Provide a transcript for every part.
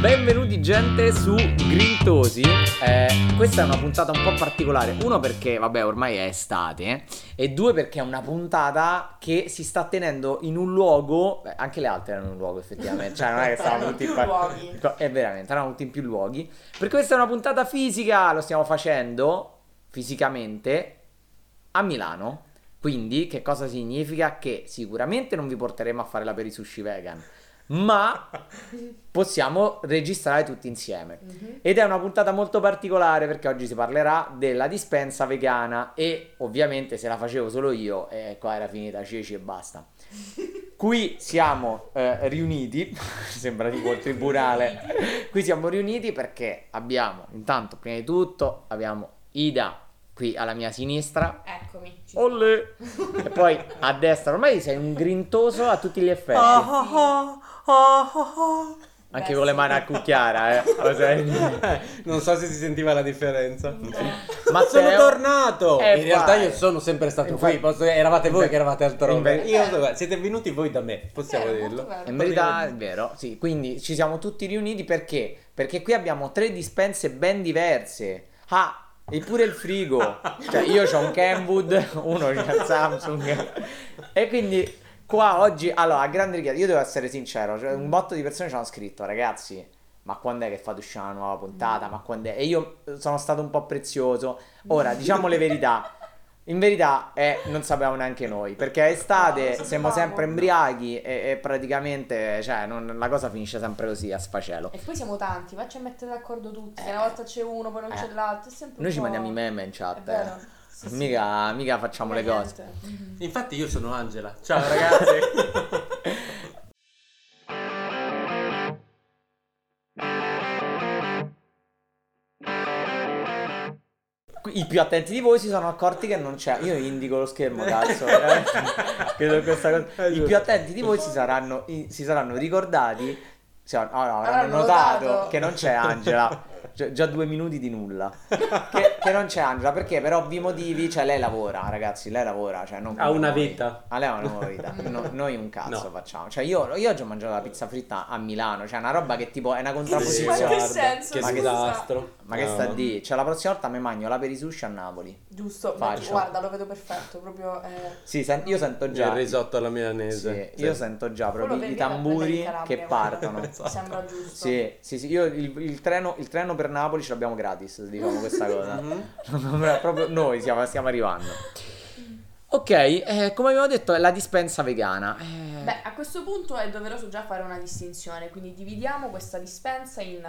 Benvenuti gente su Grintosi. Eh, questa è una puntata un po' particolare. Uno perché, vabbè, ormai è estate. E due perché è una puntata che si sta tenendo in un luogo. beh, anche le altre erano in un luogo, effettivamente. Cioè, non è che stavano tutti più qua- luoghi. È veramente, erano tutti in più luoghi. Perché questa è una puntata fisica. Lo stiamo facendo fisicamente a Milano. Quindi, che cosa significa? Che sicuramente non vi porteremo a fare la per i sushi vegan. Ma possiamo registrare tutti insieme. Mhm. Ed è una puntata molto particolare perché oggi si parlerà della dispensa vegana e ovviamente se la facevo solo io, eh, qua era finita ceci e basta. Qui siamo eh, riuniti, sembra tipo il tribunale, qui siamo riuniti perché abbiamo intanto prima di tutto abbiamo Ida qui alla mia sinistra, Eccomi. Olle! e poi a destra, ormai sei un grintoso a tutti gli effetti. Anche Beh, con le mani a cucchiara, eh. Lo sai? Non so se si sentiva la differenza. Matteo- sono tornato! Eh, in realtà vai. io sono sempre stato Infatti- qui. posso- eravate voi Inve- che eravate altrove. inve- Io siete venuti voi da me, possiamo Eh, molto dirlo. In verità è vero, sì, quindi ci siamo tutti riuniti perché? Perché qui abbiamo tre dispense ben diverse. Ah, eppure il frigo. Cioè io ho un Kenwood, uno c'ha il Samsung. E quindi qua oggi, allora, a grande richiesta, io devo essere sincero, cioè, un botto di persone ci hanno scritto, ragazzi, ma quando è che fate uscire una nuova puntata? Ma quando è? E io eh, sono stato un po' prezioso. Ora, diciamo le verità. In verità eh, non sapevamo neanche noi, perché è estate, No, siamo sempre embriaghi e, e praticamente cioè, non- la cosa finisce sempre così a sfacelo. E poi siamo tanti, facci a mettere d'accordo tutti. Se una volta c'è uno, poi non c'è Eh. l'altro. È sempre un Noi ci po'- mandiamo i meme in È chat, vero. Eh. Sì, sì. mica, mica facciamo le Mica cose. Mhm. Infatti io sono Angela. Ciao ragazzi. I più attenti di voi si sono accorti che non c'è. Io indico lo schermo, cazzo. Credo questa cosa. È I più attenti di voi si saranno, si saranno ricordati. Cioè, no, no, avranno Avranno notato, notato. che non c'è Angela. Gi- già due minuti di nulla. Che, che non c'è Angela perché per ovvi motivi. Cioè, lei lavora, ragazzi. Lei lavora. Cioè, non Ha una noi. vita. Ah, lei ha una nuova vita. No- noi un cazzo No. facciamo. Cioè, io, io oggi ho mangiato la pizza fritta a Milano. Cioè, una roba che tipo è una Ma contrapposizione. che guarda, senso? Che Ma che- disastro. Ma che No. sta di? Cioè, la prossima volta mi mangio la per i sushi a Napoli. Giusto, Faccio. guarda, lo vedo perfetto. Proprio. eh, Sì, sen- io sento Il già. risotto alla Sì, milanese. io Sì. sento già proprio i tamburi Calabria, che partono. Sembra giusto. Sì, sì, sì, io il, il treno, il treno per Napoli ce l'abbiamo gratis, diciamo questa cosa. Mhm. proprio noi stiamo, stiamo arrivando. Ok, eh, come abbiamo detto è la dispensa vegana. Eh, Beh, a questo punto è doveroso già fare una distinzione, quindi dividiamo questa dispensa in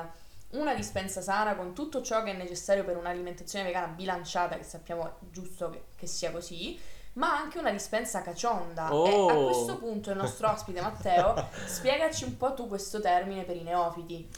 una dispensa sana con tutto ciò che è necessario per un'alimentazione vegana bilanciata, che sappiamo giusto che, che sia così, ma anche una dispensa cacionda. Oh. E a questo punto il nostro ospite Matteo, spiegaci un po' tu questo termine per i neofiti.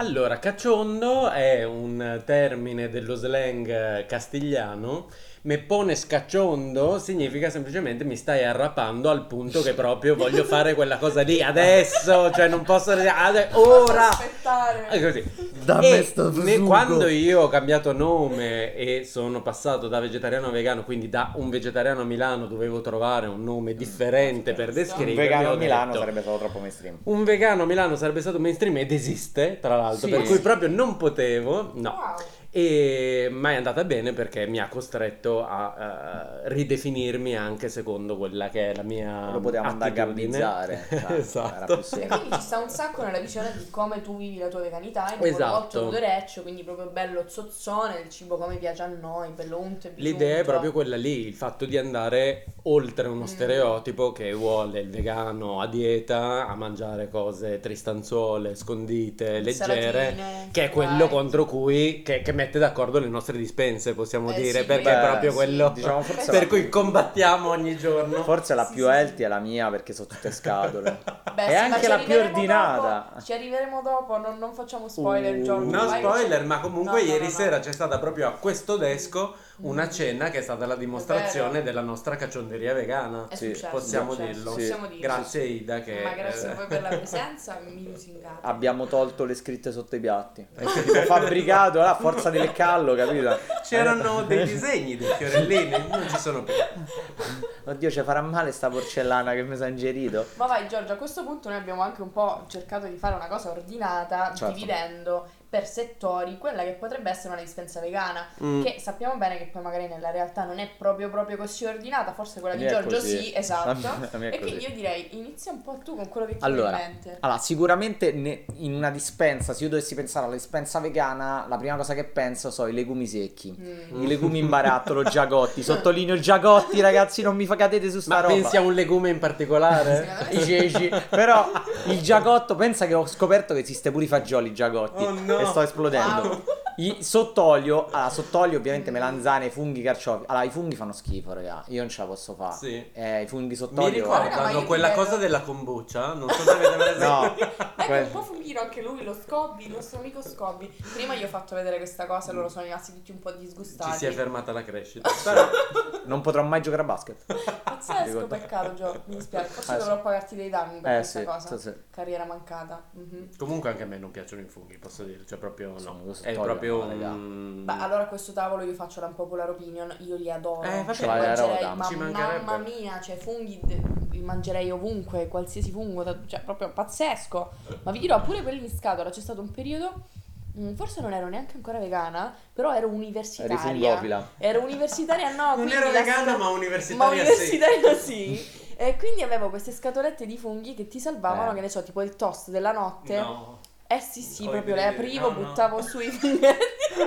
Allora, cacciondo è un termine dello slang eh, castigliano. Me pone scacciondo significa semplicemente mi stai arrapando al punto che proprio voglio fare quella cosa lì adesso, cioè non posso ade- ora. Posso aspettare. È così. Dammi E sto ne- quando io ho cambiato nome e sono passato da vegetariano a vegano, quindi da un vegetariano a Milano dovevo trovare un nome differente per un descrivermi. vegano a Milano detto, sarebbe stato troppo mainstream. un vegano a Milano sarebbe stato mainstream ed esiste, tra l'altro, Sì. per cui proprio non potevo, no. Wow. E ma è andata bene perché mi ha costretto a eh, ridefinirmi anche secondo quella che è la mia Lo potevamo andare a gabbizzare. cioè, esatto. E quindi ci sta un sacco nella visione di come tu vivi la tua veganità modo Esatto. molto ludoreccio, quindi proprio bello zozzone, il cibo come piace a noi, bello unto e L'idea è proprio quella lì, il fatto di andare oltre uno Mm. stereotipo che vuole il vegano a dieta, a mangiare cose tristanzuole, scondite, leggere, Insalatine, che è quello light. contro cui, che, che mette d'accordo le nostre dispense, possiamo Eh dire, sì, perché beh, è proprio sì, quello diciamo forse per cui combattiamo ogni giorno. Forse la Sì, più sì, healthy è la mia perché sono tutte scatole. Beh, È anche la più ordinata. dopo, ci arriveremo dopo, non, non facciamo spoiler, Uh, Giorgio. No spoiler, ma comunque No, no, ieri no, no. sera c'è stata proprio a questo desco una cena che è stata la dimostrazione della nostra caccionderia vegana. È Sì, successo, Possiamo successo, dirlo. Possiamo dirlo. Grazie Ida che... Ma grazie a eh, voi per la presenza, mi lusingate. Abbiamo tolto le scritte sotto i piatti. tipo fabbricato a forza di leccarlo, capito? C'erano dei disegni, dei fiorellini, non ci sono più. Oddio, ci farà male sta porcellana che mi sa ingerito. Ma vai Giorgio, a questo punto noi abbiamo anche un po' cercato di fare una cosa ordinata, Certo. dividendo per settori quella che potrebbe essere una dispensa vegana, Mm. che sappiamo bene che poi magari nella realtà non è proprio proprio così ordinata, forse quella La di Giorgio così. sì, esatto. E quindi io direi inizia un po' tu con quello che ti Allora, viene in mente. allora, sicuramente ne- in una dispensa, se io dovessi pensare alla dispensa vegana, la prima cosa che penso sono i legumi secchi. Mm. I legumi in barattolo, giagotti. Sottolineo giagotti, ragazzi, non mi fa cadete su sta Ma roba. pensi a un legume in particolare? I ceci. Però il giagotto, pensa che ho scoperto che esiste pure i fagioli giagotti. Oh, no. E sto esplodendo. Wow. I sottolio, allora, sottolio ovviamente melanzane, funghi, carciofi. Allora, i funghi fanno schifo, raga. Io non ce la posso fare. Sì. Eh, i funghi Mi sottolio. Ma ricordano quella cosa della kombucha, non so se avete presente. No. Ecco Que- un po' funghino anche lui, lo Scobby, il nostro amico Scobby. Prima gli ho fatto vedere questa cosa e loro sono rimasti tutti un po' disgustati. Ci si è fermata la crescita. Però non potrò mai giocare a basket. Pazzesco, peccato Gio, mi dispiace. Forse Eh, dovrò sì. pagarti dei danni per Eh questa sì, cosa. sì, sì. Carriera mancata. Mhm. Comunque anche a me non piacciono i funghi, posso dire, cioè proprio Sono no. cose È togliere, proprio no, un... Beh, allora a questo tavolo io faccio la unpopular opinion, io li adoro. Eh, vabbè, Cioè, mangerei, roba, ma ci mancherebbe. mamma mia, cioè funghi li mangerei ovunque, qualsiasi fungo, da- cioè proprio pazzesco. Ma vi dirò, pure quelli in scatola, c'è stato un periodo, mm, forse non ero neanche ancora vegana, però ero universitaria. Ero universitaria, no, non ero vegana, ma ma universitaria, universitaria sì. E quindi avevo queste scatolette di funghi che ti salvavano, Eh. che ne so, tipo il toast della sì. notte. No. Eh sì sì, Ho proprio le aprivo, No, no. buttavo su i funghetti.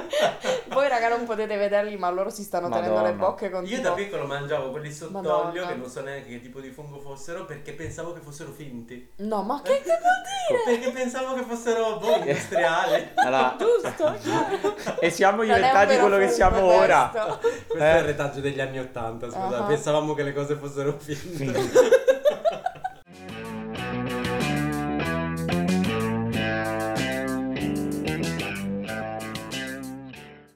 Voi raga non potete vederli, ma loro si stanno tenendo le Madonna. bocche con Io tipo- da piccolo mangiavo quelli sott'olio Madonna. che non so neanche che tipo di fungo fossero perché pensavo che fossero finti. No, ma che, che vuol dire? Perché pensavo che fossero boh, industriali. Allora, Giusto? chiaro. e siamo Non un diventati vero quello che siamo ora. questo. Questo Eh. è il retaggio degli anni Ottanta, scusa. Ah. Pensavamo che le cose fossero finte.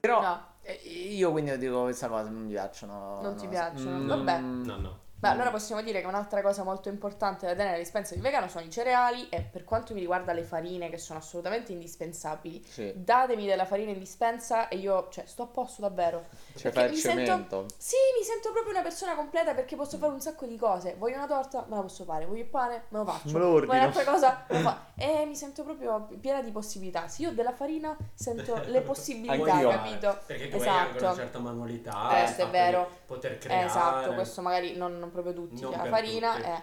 Però No. io quindi dico questa cosa non mi piacciono. Non ti piacciono? Mm, Vabbè. No, no. Beh, allora possiamo dire che un'altra cosa molto importante da tenere nella dispensa di vegano sono i cereali e per quanto mi riguarda le farine che sono assolutamente indispensabili. Sì, Datemi della farina in dispensa e io, cioè, sto a posto davvero. c'è Perché fa il mi sento- cemento. Sì, mi sento proprio una persona completa perché posso fare un sacco di cose. Voglio una torta, me la posso fare. Voglio il pane, me lo faccio. Me lo ordino. Voglio un'altra cosa, me lo fa. E mi sento proprio piena di possibilità. Se io della farina sento le possibilità, Anch'io. capito? Perché tu hai anche una Esatto. certa manualità. Questo è vero. Poter creare. Esatto, questo magari non, non proprio tutti, Non la per farina tutti. è...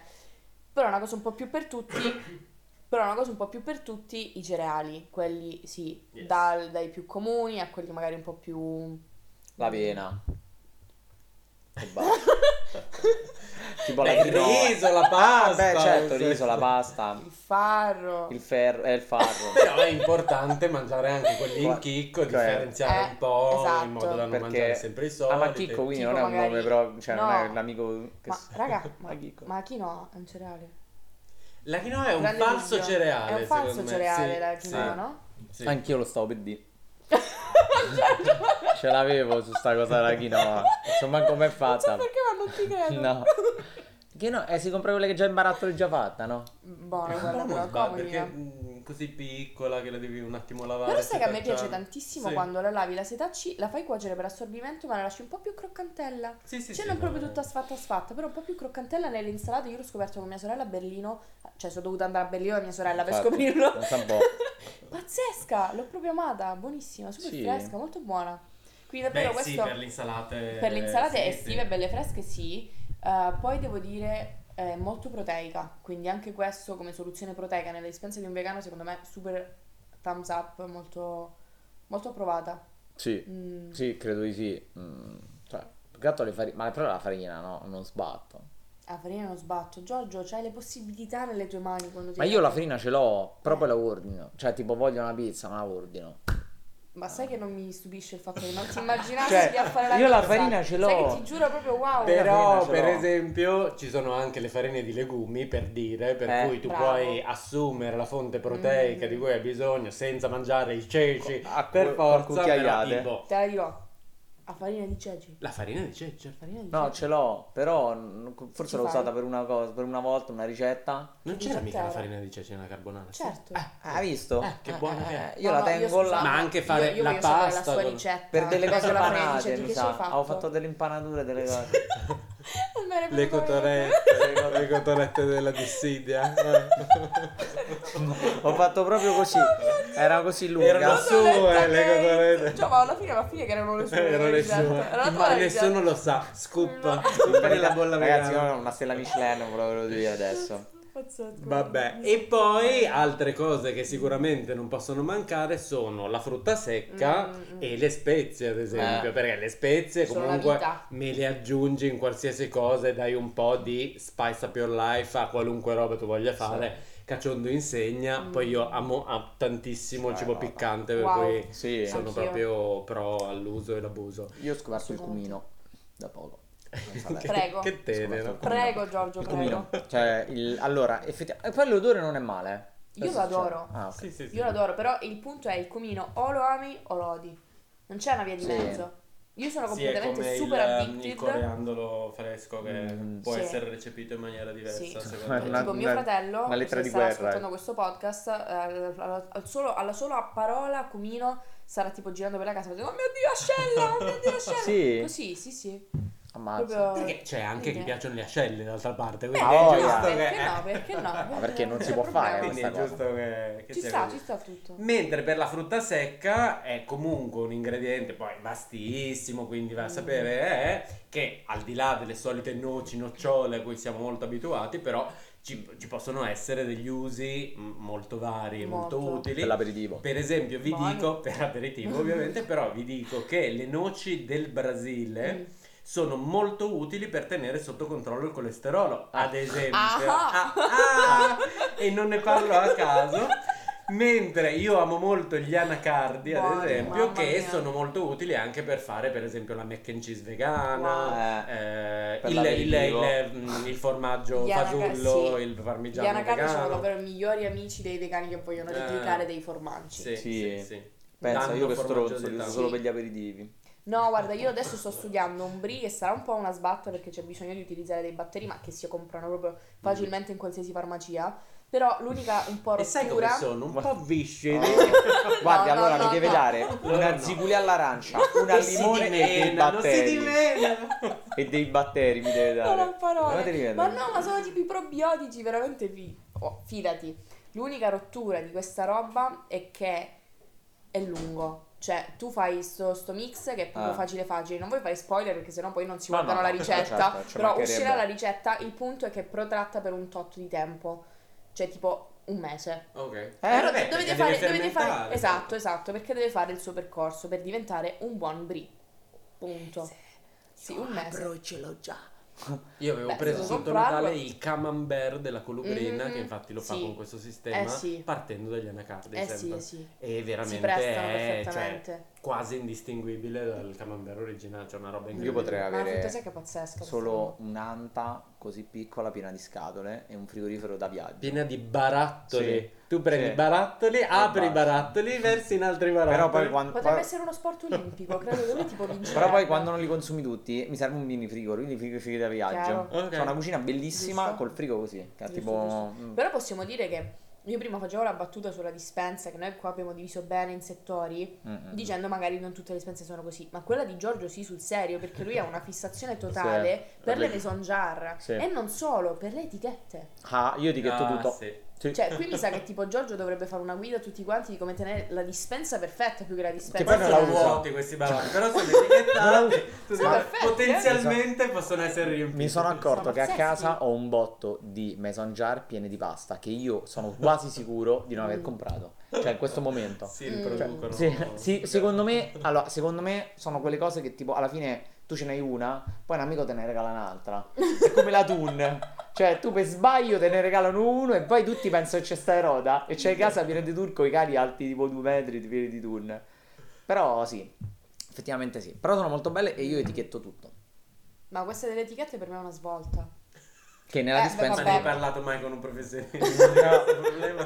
Però è una cosa un po' più per tutti, però una cosa un po' più per tutti i cereali, quelli sì, Yes. dal- dai più comuni a quelli magari un po' più... L'avena. E basta. tipo la Beh, il quinoa. riso, la Ah, pasta. beh, certo, il riso, la pasta, Il farro. il ferro, è il farro. Però è importante mangiare anche quelli in chicco, cioè- differenziare Eh, un po' esatto. in modo da non Perché- mangiare sempre i soliti. Ah, ma Chicco quindi non è un magari- nome proprio, cioè non è No. l'amico che Ma raga, ma, Ma Chicco. ma quinoa è un cereale. La quinoa è un Grande falso dubbio. cereale. È un falso secondo me. cereale Sì, la quinoa, sì, no? sì. Anch'io lo stavo per dire. Ce l'avevo su sta cosa della quinoa. Insomma, com'è Non so fatta? perché ma non ti credo. No. Che no, eh, si compra quella che già in barattolo è già fatta, no? Buona Un quella però, comodina. perché mm, così piccola che la devi un attimo lavare. Però sai che a me piace tantissimo Sì. quando la lavi, la setacci, la fai cuocere per assorbimento, ma la lasci un po' più croccantella. Sì, sì, cioè sì, non proprio no, tutta sfatta sfatta, però un po' più croccantella nelle insalate. Io l'ho scoperto con mia sorella a Berlino, cioè sono dovuta andare a Berlino da mia sorella per Infatti, scoprirlo. Pazzesca, l'ho proprio amata, buonissima, super Sì. fresca, molto buona. Quindi davvero Beh, sì, questo per le insalate. per le insalate sì, estive, sì. belle fresche, sì. Eh, poi devo dire è molto proteica, quindi anche questo come soluzione proteica nella dispensa di un vegano, secondo me super thumbs up, molto molto approvata. Sì, Mm. sì, credo di sì. Mm, cioè, più che altro le farine, ma però la farina no, non sbatto. La farina non sbatto. Giorgio, c'hai le possibilità nelle tue mani quando ti Ma io la farina ce l'ho, però poi la ordino. Cioè, tipo, voglio una pizza, ma la ordino. Ma sai che non mi stupisce il fatto che non ti immaginassi Cioè, di a fare la io la pizza? farina ce l'ho. Sai che ti giuro proprio wow. Però, farina ce per l'ho. esempio, ci sono anche le farine di legumi, per dire, per Eh. cui tu Bravo. puoi assumere la fonte proteica Mm. di cui hai bisogno senza mangiare i ceci A per cu- forza, con cucchiaiate. però tipo Te la dirò. A farina di ceci. La farina di cece. Farina di No, ceci. ce l'ho, però n- forse Ci l'ho fai? usata per una cosa, per una volta, una ricetta. Non Ci c'era mica la farina di cece nella carbonara? sì? Certo. Eh, Hai visto? Eh, che buona che è. Io No, la no, tengo là. Ma anche fare io, io la voglio sapere pasta la sua con- ricetta. Per delle cose la farina di panate, ceci, mi che sa. ci hai fatto? Ho fatto delle impanature, delle cose. Le cotonette, le cotonette della dissidia. Ho fatto proprio così. Era così lunga. Erano sue le cotonette. Cioè, ma alla fine va a finire che erano le sue. Erano le ricette. sue. La Ma nessuno lo sa. Scoop. No. Scoop nella bolla Ragazzi, una stella Michelin, non ve lo volevo dire adesso. Pazzesco. Vabbè, e poi altre cose che sicuramente non possono mancare sono la frutta secca Mm, mm, mm. e le spezie, ad esempio, Eh. perché le spezie Sono comunque me le aggiungi in qualsiasi cosa e dai un po' di spice up your life a qualunque roba tu voglia fare. Cacciondo insegna, Mm. poi io amo ah, tantissimo il cibo no, no. piccante, per Wow. cui Sì. sono Anch'io. proprio pro all'uso e l'abuso. Io ho scoperto il cumino da poco. Che- Prego. Che tenero. Prego, Giorgio, Il prego. Cioè, il- allora, effettivamente... E poi l'odore non è male. Io lo adoro. Ah, ok. Sì, sì, sì. Io lo adoro, però il punto è il cumino o lo ami o lo odi. Non c'è una via di Sì. mezzo. Io sono Sì, è completamente come super il, addicted. il coriandolo fresco che Mm, può sì. essere recepito in maniera diversa Sì. secondo Una- me. tipo mio fratello, una lettera di starà guerra, ascoltando eh. questo podcast, eh, alla, al solo- alla sola parola cumino sarà tipo girando per la casa facendo Oh mio Dio, ascella! Oh mio Dio, ascella! Sì? Così, sì, sì. Ammazza. Proprio... Perché c'è anche chi piacciono le ascelle d'altra parte, quindi Ah, è giusto perché che... no? Perché no? Ma perché non si può fare Quindi è giusto che, che Ci sta, così. ci sta tutto. Mentre per la frutta secca è comunque un ingrediente poi vastissimo, quindi va a Mm. sapere è che al di là delle solite noci, nocciole a cui siamo molto abituati, però ci, ci possono essere degli usi mm, molto vari, molto, Molto. utili. Per l'aperitivo. Per esempio, vi Buoni. dico, per aperitivo ovviamente, però vi dico che le noci del Brasile Mm. Sono molto utili per tenere sotto controllo il colesterolo, Ah. ad esempio. Ah. Ah, ah, e non ne parlo a caso. Mentre io amo molto gli anacardi, ad Buoni, esempio, che mia. sono molto utili anche per fare, per esempio, la mac and cheese vegana, Wow. eh, il, il, il- mm, il formaggio Gli anaca- fasullo, sì. il Gli parmigiano anacardi sono vegano. davvero i migliori amici dei vegani che vogliono Eh. replicare dei formaggi. Sì, sì, Sì. sì. Pensa, Danno io li uso tanto. solo per gli aperitivi. No, guarda, io adesso sto studiando un brie che sarà un po' una sbatta perché c'è bisogno di utilizzare dei batteri, ma che si comprano proprio facilmente in qualsiasi farmacia. Però l'unica un po' E sai come rottura. sono? Un po' viscidi. Guardi, No, allora no, mi deve no. dare una no. ziguli all'arancia, una E al limone e dei batteri. E dei batteri mi deve Non dare. ho parole. Ma no, ma sono tipo i probiotici, veramente fi- oh, fidati. L'unica rottura di questa roba è che è lungo. Cioè, tu fai sto, sto mix che è proprio Ah. facile facile. Non vuoi fare spoiler perché sennò poi non si No, guardano no, la no, ricetta. certo, però uscirà la ricetta. Il punto è che è protratta per un tot di tempo. Cioè, tipo un mese. Ok. Eh, Però vabbè, dovete fare, dovete fare- esatto, esatto, perché deve fare il suo percorso per diventare un buon brie. Punto. Sì, un mese. ce l'ho già. Io avevo Beh, preso sotto comprarlo- Natale il camembert della Colubrina, Mhm, che infatti lo fa sì. con questo sistema, Eh sì. partendo dagli anacardi Eh sì, sempre. eh sì. E veramente è cioè, quasi indistinguibile dal camembert originale, c'è una roba Io incredibile. potrei Ma la avere pazzesca. Solo un'anta così piccola piena di scatole e un frigorifero da viaggio. Piena di barattoli. Tu prendi Sì. i barattoli, apri i barattoli, versi in altri barattoli. Però poi quando, Potrebbe poi- essere uno sport olimpico, credo che lui tipo vincerebbe. però poi quando non li consumi tutti mi serve un mini frigo, quindi frigo, frigo da viaggio. Chiaro. Ok. C'è una cucina bellissima Giusto. col frigo così, che Giusto, tipo... giusto. mm, Però possiamo dire che io prima facevo la battuta sulla dispensa, che noi qua abbiamo diviso bene in settori, mm, mm. dicendo magari non tutte le dispense sono così, ma quella di Giorgio sì sul serio, perché lui ha una fissazione totale Sì, per le le- maison jar Sì. e non solo, per le etichette. Ah, io etichetto Ah, tutto. sì. Sì. Cioè, qui mi sa che tipo Giorgio dovrebbe fare una guida a tutti quanti di come tenere la dispensa perfetta più che la dispensa. Che poi non la sono vuoti questi barattoli, però sono etichettati. Sono perfetti, eh. potenzialmente possono essere riempiti. Mi sono accorto che a pazzeschi. casa ho un botto di mason jar piene di pasta che io sono quasi sicuro di non aver Mm. comprato. Cioè, in questo momento. Si Mm. riproducono. Sì, sì, secondo me, allora, secondo me sono quelle cose che tipo alla fine tu ce n'hai una, poi un amico te ne regala un'altra. È come la Tun. Cioè, tu per sbaglio te ne regalano uno e poi tutti pensano che c'è sta eroda e c'hai casa piena di turco i cari alti tipo due metri pieni di Tun. Però sì, effettivamente sì. Però sono molto belle e io etichetto tutto. Ma questa delle etichette per me è una svolta. Che nella Eh, dispensa... beh, Non hai parlato mai con un professionista?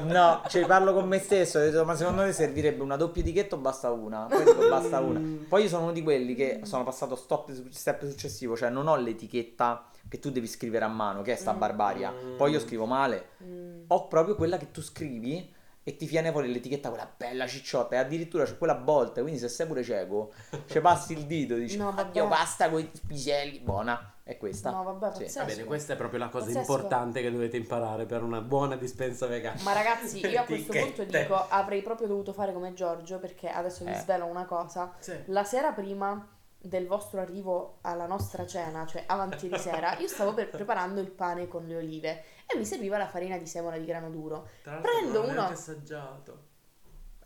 No, cioè parlo con me stesso, ho detto ma secondo me servirebbe una doppia etichetta o basta una? Poi dico basta una. Poi io sono uno di quelli che sono passato stop, step successivo, cioè non ho l'etichetta che tu devi scrivere a mano, che è sta Mm. barbaria. Poi io scrivo male. Mm. Ho proprio quella che tu scrivi e ti viene fuori l'etichetta quella bella cicciotta e addirittura c'è quella a volte, quindi se sei pure cieco, ci passi il dito, dici No. "Oddio, pasta con i piselli, buona, è questa". No, vabbè, Sì. pazzesco. Va bene, questa è proprio la cosa Pazzesco. importante che dovete imparare per una buona dispensa vegana. Ma ragazzi, io a questo punto dico avrei proprio dovuto fare come Giorgio perché adesso vi Eh. svelo una cosa. Sì. La sera prima del vostro arrivo alla nostra cena, cioè avanti di sera, io stavo per- preparando il pane con le olive e mi serviva la farina di semola di grano duro. Tra l'altro Prendo uno- assaggiato.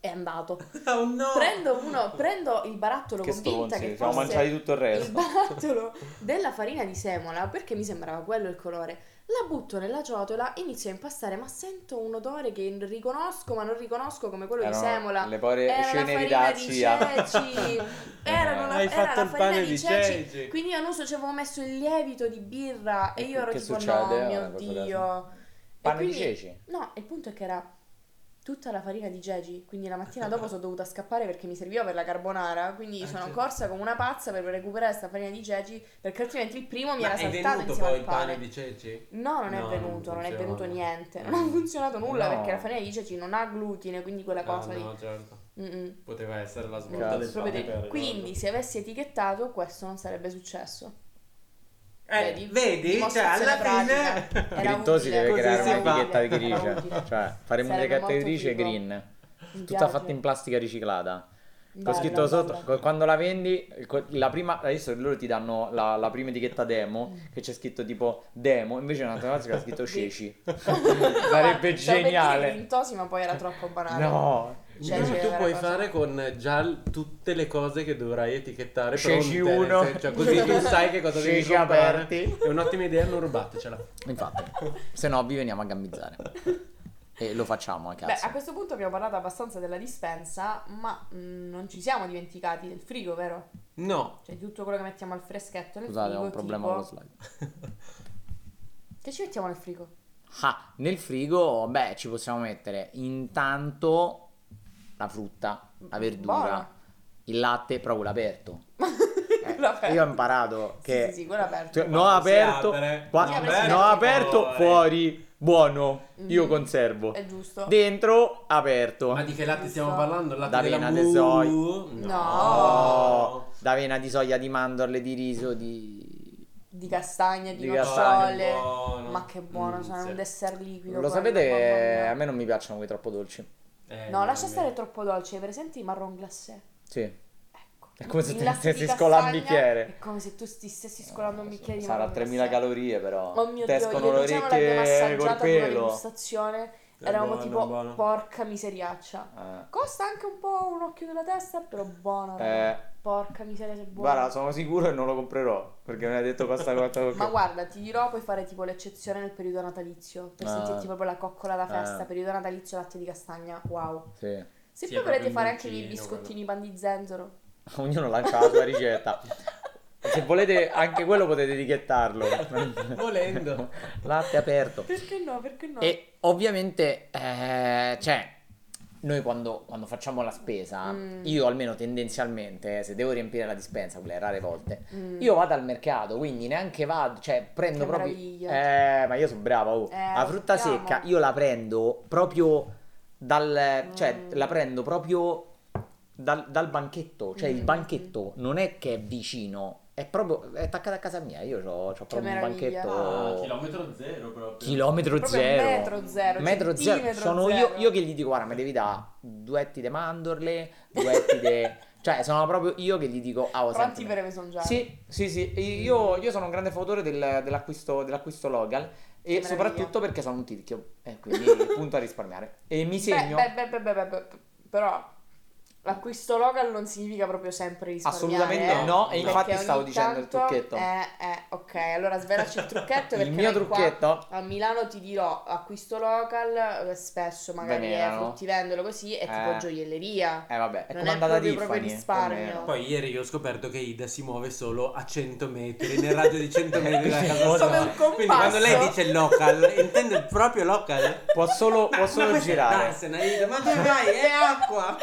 È andato. Oh no! Prendo uno, prendo il barattolo Che convinta stronzi, che fosse mangiati tutto il il resto. barattolo della farina di semola perché mi sembrava quello il colore. La butto nella ciotola, inizio a impastare, ma sento un odore che riconosco, ma non riconosco come quello Erano di semola. le povere Era la scene di razzia. ceci. Erano la, Hai era fatto la il farina pane di di ceci. ceci. Quindi io non so, ci avevo messo il lievito di birra e io ero Che tipo succede no, ora mio Dio. Pane di quindi- ceci? No, il punto è che era tutta la farina di ceci, quindi la mattina dopo sono dovuta scappare perché mi serviva per la carbonara, quindi Eh, sono certo. corsa come una pazza per recuperare questa farina di ceci perché altrimenti il primo mi Ma era è saltato venuto insieme poi al il pane. pane di ceci? No, non è No, venuto, non non, è venuto niente, non Mm. ha funzionato nulla No. perché la farina di ceci non ha glutine, quindi quella cosa Ah, lì. no, certo. Mm-mm. Poteva essere la svolta del pane Quindi se avessi etichettato questo non sarebbe successo. Eh, vedi? Cioè, Dimostrazione alla pratica. fine... Grintosi utile. deve Così creare un'etichetta Era grigia. Cioè, faremo un'etichetta grigia green. Mi Tutta piace. fatta in plastica riciclata. Con Bella, scritto sotto, bella. co- quando la vendi, la prima, adesso loro ti danno la, la prima etichetta demo, che c'è scritto tipo demo, invece un'altra cosa c'è scritto ceci. Sarebbe stavo per dire geniale. Grintosi, ma poi era troppo banale. No, Cioè, c'è tu puoi cosa- fare con già tutte le cose che dovrai etichettare Ceci pronte, uno. senso, cioè, così tu sai che cosa devi Ceci comprare. aperti. È un'ottima idea, non rubatecela. infatti, se no vi veniamo a gambizzare. E lo facciamo a Beh, cazzo. a questo punto abbiamo parlato abbastanza della dispensa, ma mm, non ci siamo dimenticati del frigo, vero? No. Cioè di tutto quello che mettiamo al freschetto nel Scusate, ho frigo. un problema tipo... con lo slide. Che ci mettiamo nel frigo? Ah, nel frigo, beh, ci possiamo mettere intanto la frutta, la verdura, Buono. il latte, però quello aperto. Eh, aperto. io ho imparato che Sì, sì, sì, quello aperto. Cioè, no aperto, qua- Io no avrei aperto, fuori. fuori, buono, io Mm. conservo. È giusto. Dentro, aperto. Ma di che latte stiamo parlando? Latte D'avena, di soia. No. Oh, d'avena, di soia, di mandorle, di riso, di... Di castagna, di, Di nocciole. Ma che buono, Mm, sono sì. un dessert liquido. Lo sapete che a me non mi piacciono quelli troppo dolci. Eh, No, lascia stare troppo dolce, hai presente i marron glacé? Sì. Ecco. È come se latte stessi scolando un bicchiere. È come se tu stessi scolando un bicchiere di Sarà marron 3000 glacé. calorie però. Oh mio Te Dio, io Luciano l'abbiamo assaggiato con una degustazione. Eravamo buono, tipo, buono. porca miseriaccia. Eh. Costa anche un po' un occhio della testa, però buono. Eh, Porca miseria, se buono. guarda, sono sicuro che non lo comprerò perché mi hai detto costa quanto Ma guarda, ti dirò, puoi fare tipo l'eccezione nel periodo natalizio. Per Ah. sentirti proprio la coccola da festa. Ah. Periodo natalizio, latte di castagna. Wow. Sì. Se Sì, poi volete fare anche i biscottini pan di zenzero. Ognuno lancia la sua ricetta. Se volete anche quello potete etichettarlo. Volendo. Latte aperto. Perché no? Perché no? E ovviamente, eh, cioè, noi quando, quando facciamo la spesa, Mm. io almeno tendenzialmente, eh, se devo riempire la dispensa, quelle rare volte, Mm. io vado al mercato, quindi neanche vado, cioè prendo Che proprio... Eh, ma io sono brava, oh. Eh, la frutta sappiamo. secca io la prendo proprio dal... cioè Mm. la prendo proprio dal, dal banchetto, cioè il Mm. banchetto non è che è vicino, è proprio è attaccata a casa mia, io ho, proprio un meraviglia. banchetto... Ah, chilometro zero proprio. Chilometro Proprio zero. metro zero, Metro zero. Sono zero. io, io che gli dico, guarda, mi devi dare duetti di mandorle, duetti di... cioè, sono proprio io che gli dico, ah, oh, Pronti per evesongiare. Sì, sì, sì. Io, io sono un grande fautore del- dell'acquisto, dell'acquisto local e Che soprattutto perché sono un tirchio e quindi punto a risparmiare. E mi Beh, segno... beh, beh, beh, beh, beh, beh, però L'acquisto local non significa proprio sempre risparmiare. Assolutamente eh, no, e infatti stavo dicendo il trucchetto. Eh, eh, ok, allora svelaci il trucchetto perché Il mio trucchetto? a Milano ti dirò acquisto local, eh, spesso magari è Venivano. fruttivendolo così, è tipo Eh. gioielleria. Eh vabbè, è Non come è andata proprio- proprio Tiffany. risparmio. Poi ieri io ho scoperto che Ida si muove solo a 100 metri, nel raggio di 100 metri da casa Come sua. un compasso. Quindi quando lei dice local, intende proprio local? Può solo, può solo è girare. Ida, ma dove vai? È acqua!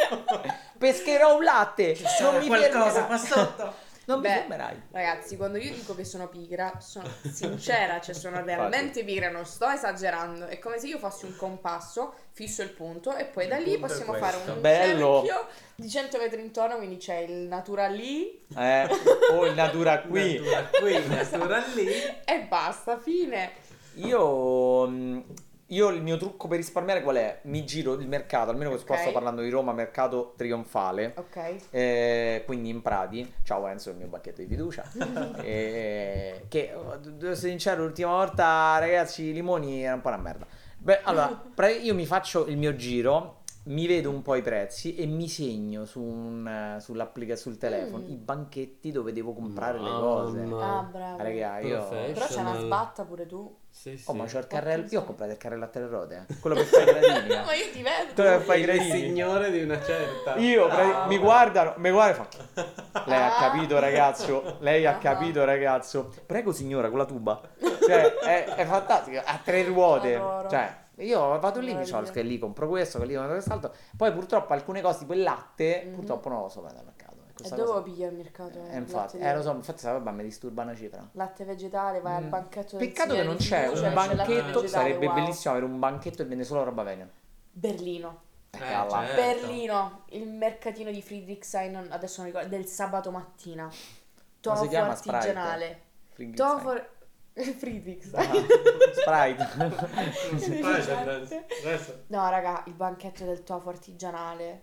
Pescherò un latte. Non mi qualcosa qua sotto. Non Beh, mi fermerai. Ragazzi, quando io dico che sono pigra, sono sincera, cioè sono realmente pigra, non sto esagerando. È come se io fossi un compasso, fisso il punto e poi da Il lì punto è possiamo fare un Bello. cerchio di 100 metri intorno, quindi c'è il natura lì Eh, o il natura qui. Natura qui, natura lì. e basta, fine. Io, mh, io il mio trucco per risparmiare qual è? Mi giro il mercato, almeno che qua sto parlando di Roma, mercato trionfale. Ok. eh, quindi in Prati, ciao Enzo, il mio banchetto di fiducia. eh, che oh, devo essere sincero, l'ultima volta, ragazzi, i limoni era un po' una merda. Beh, allora, io mi faccio il mio giro, mi vedo un po' i prezzi e mi segno su un, sull'applica sul telefono Mm. i banchetti dove devo comprare le Mamma. cose. Ah, bravo. Raga, io... Però c'è una sbatta pure tu. Sì, sì. Oh, ma c'ho il carrello. Io ho comprato il carrello a tre ruote. eh. Quello che fa i gradini. eh. Ma io ti vedo. Quello che fa i il gradini. signore di una certa. Io prati- mi guardano, mi guarda e fa. Lei ha Ah. capito, ragazzo. Lei ha Ah. capito, ragazzo. Prego, signora, con la tuba. Cioè, è, è fantastico. Ha tre ruote. Adoro. Cioè, io vado lì, mi so che lì compro questo, che lì compro quest'altro. Poi, purtroppo, alcune cose, tipo il latte, Mhm. purtroppo non lo so prendere al mercato. E E questa dove cosa- lo pigli al mercato? Eh, eh? infatti, eh, lo so, infatti, sa, vabbè, mi disturba una cifra. Latte vegetale, vai al Mm. banchetto del Peccato che non c'è un c'è latte banchetto. vegetale, Sarebbe wow. bellissimo avere un banchetto e vende solo roba vegana. Berlino. Eh, Calla. certo. Berlino, il mercatino di Friedrichshain, adesso non ricordo, del sabato mattina. Tofu chiama? Sprite? artigianale. Tofu Friedrichshain. Ah, Sprite. Non si fa, adesso. adesso. No, raga, il banchetto del tofu artigianale.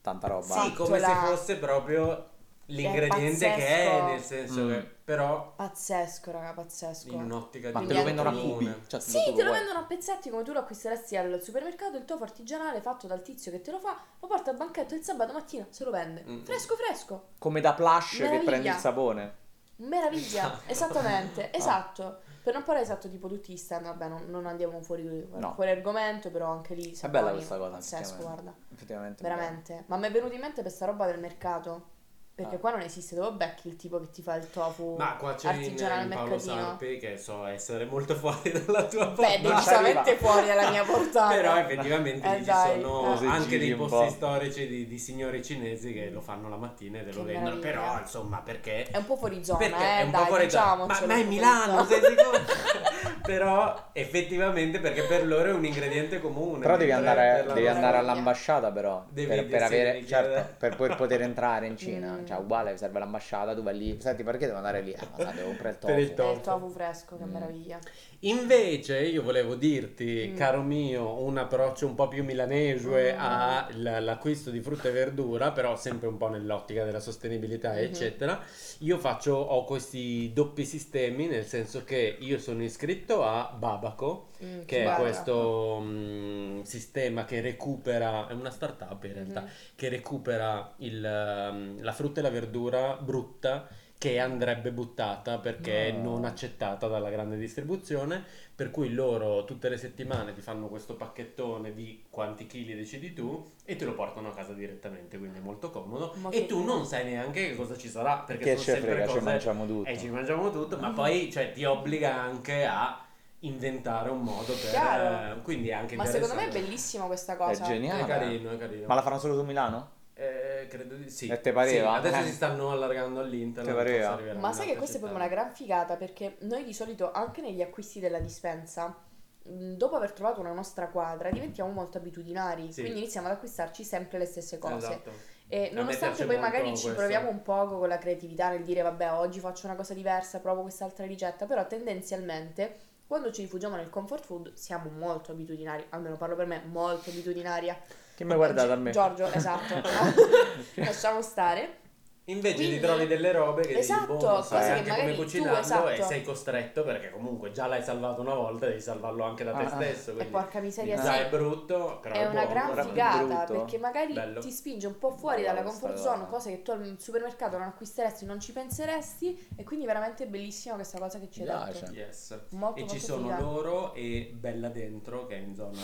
Tanta roba. Sì, come se fosse proprio l'ingrediente che è, nel senso Mm. che però Pazzesco, raga, pazzesco. in un'ottica Ma di te lo vendono a cubi. Cioè, Sì, te lo vuoi. vendono a pezzetti come tu lo acquisteresti al supermercato, il tofu artigianale fatto dal tizio che te lo fa, lo porta al banchetto il sabato mattina, se lo vende. Mm. Fresco fresco. Come da plush che Meraviglia. prendi il sapone. Meraviglia, esattamente, esatto. Per non parlare esatto tipo tutti gli stand, vabbè, non, non andiamo fuori, No. fuori argomento, però anche lì È bella questa cosa. Pazzesco, guarda. Effettivamente. Veramente. Ma mi è venuto in mente questa roba del mercato. Perché Ah. qua non esiste, dove becchi il tipo che ti fa il tofu Ma qua c'è in, artigianale in al Paolo mercatino? Sarpi che so essere molto fuori dalla tua Beh, portata. ci decisamente fuori dalla mia portata. Però effettivamente Eh, lì ci dai, sono eh. Anche dei posti po'. storici di, di signori cinesi che lo fanno la mattina e te lo Che vendono. meraviglia. Però insomma perché... È un po' fuori zona, Perché eh, è un dai, po' fuori zona. diciamocelo, Ma, ma è Milano, sei sicuro? però effettivamente perché per loro è un ingrediente comune. Però devi andare, devi andare all'ambasciata però Devi- per, per avere certo, per poi poter entrare in Cina Mm. Cioè uguale serve l'ambasciata tu vai lì senti perché devo andare lì ah, devo comprare il tofu Per il Eh, tofu. il tofu fresco, che Mm. meraviglia. Invece io volevo dirti, Mm. caro mio, un approccio un po' più milanese Mm. all'acquisto di frutta e verdura, però sempre un po' nell'ottica della sostenibilità, Mhm. eccetera. Io faccio, ho questi doppi sistemi, nel senso che io sono iscritto a Babaco, Mm, che è questo mm, sistema che recupera, è una startup in realtà, Mhm. che recupera il, um, la frutta e la verdura brutta che andrebbe buttata perché No. non accettata dalla grande distribuzione, per cui loro tutte le settimane ti fanno questo pacchettone di quanti chili decidi tu e te lo portano a casa direttamente, quindi è molto comodo Ma e tu non sai neanche che cosa ci sarà perché sono sempre frega ci cose mangiamo tutto e ci mangiamo tutto, ma poi cioè, ti obbliga anche a inventare un modo per Chiaro. eh, quindi è anche Ma secondo me è bellissima questa è cosa. geniale È carino, è carino. ma la faranno solo su Milano? Eh, credo di sì. E te pareva? Sì, adesso Eh. si stanno allargando all'interno. Te pareva? Ma sai che questa è proprio una gran figata perché noi di solito anche negli acquisti della dispensa, mh, dopo aver trovato una nostra quadra, diventiamo molto abitudinari, Sì. quindi iniziamo ad acquistarci sempre le stesse cose. Esatto. E nonostante poi magari ci questo. proviamo un poco con la creatività nel dire vabbè oggi faccio una cosa diversa, provo quest'altra ricetta, però tendenzialmente quando ci rifugiamo nel comfort food siamo molto abitudinari, almeno parlo per me, molto abitudinaria. Che mi hai guardato a me? Giorgio, esatto. Lasciamo stare. Invece Quindi- ti trovi delle robe che Esatto, dici, boh, non cose sai che anche magari come tu, cucinarlo e esatto. sei costretto perché comunque già l'hai salvato una volta, devi salvarlo anche da te Ah, stesso. E quindi porca miseria, già sì. è brutto, però È una buono, gran figata perché magari Bello. ti spinge un po' fuori Bella dalla comfort zone, cose che tu al supermercato non acquisteresti, non ci penseresti e quindi veramente bellissima questa cosa che ci hai piace. Yes. Molto, e ci molto sono figa. loro e Bella Dentro che è in zona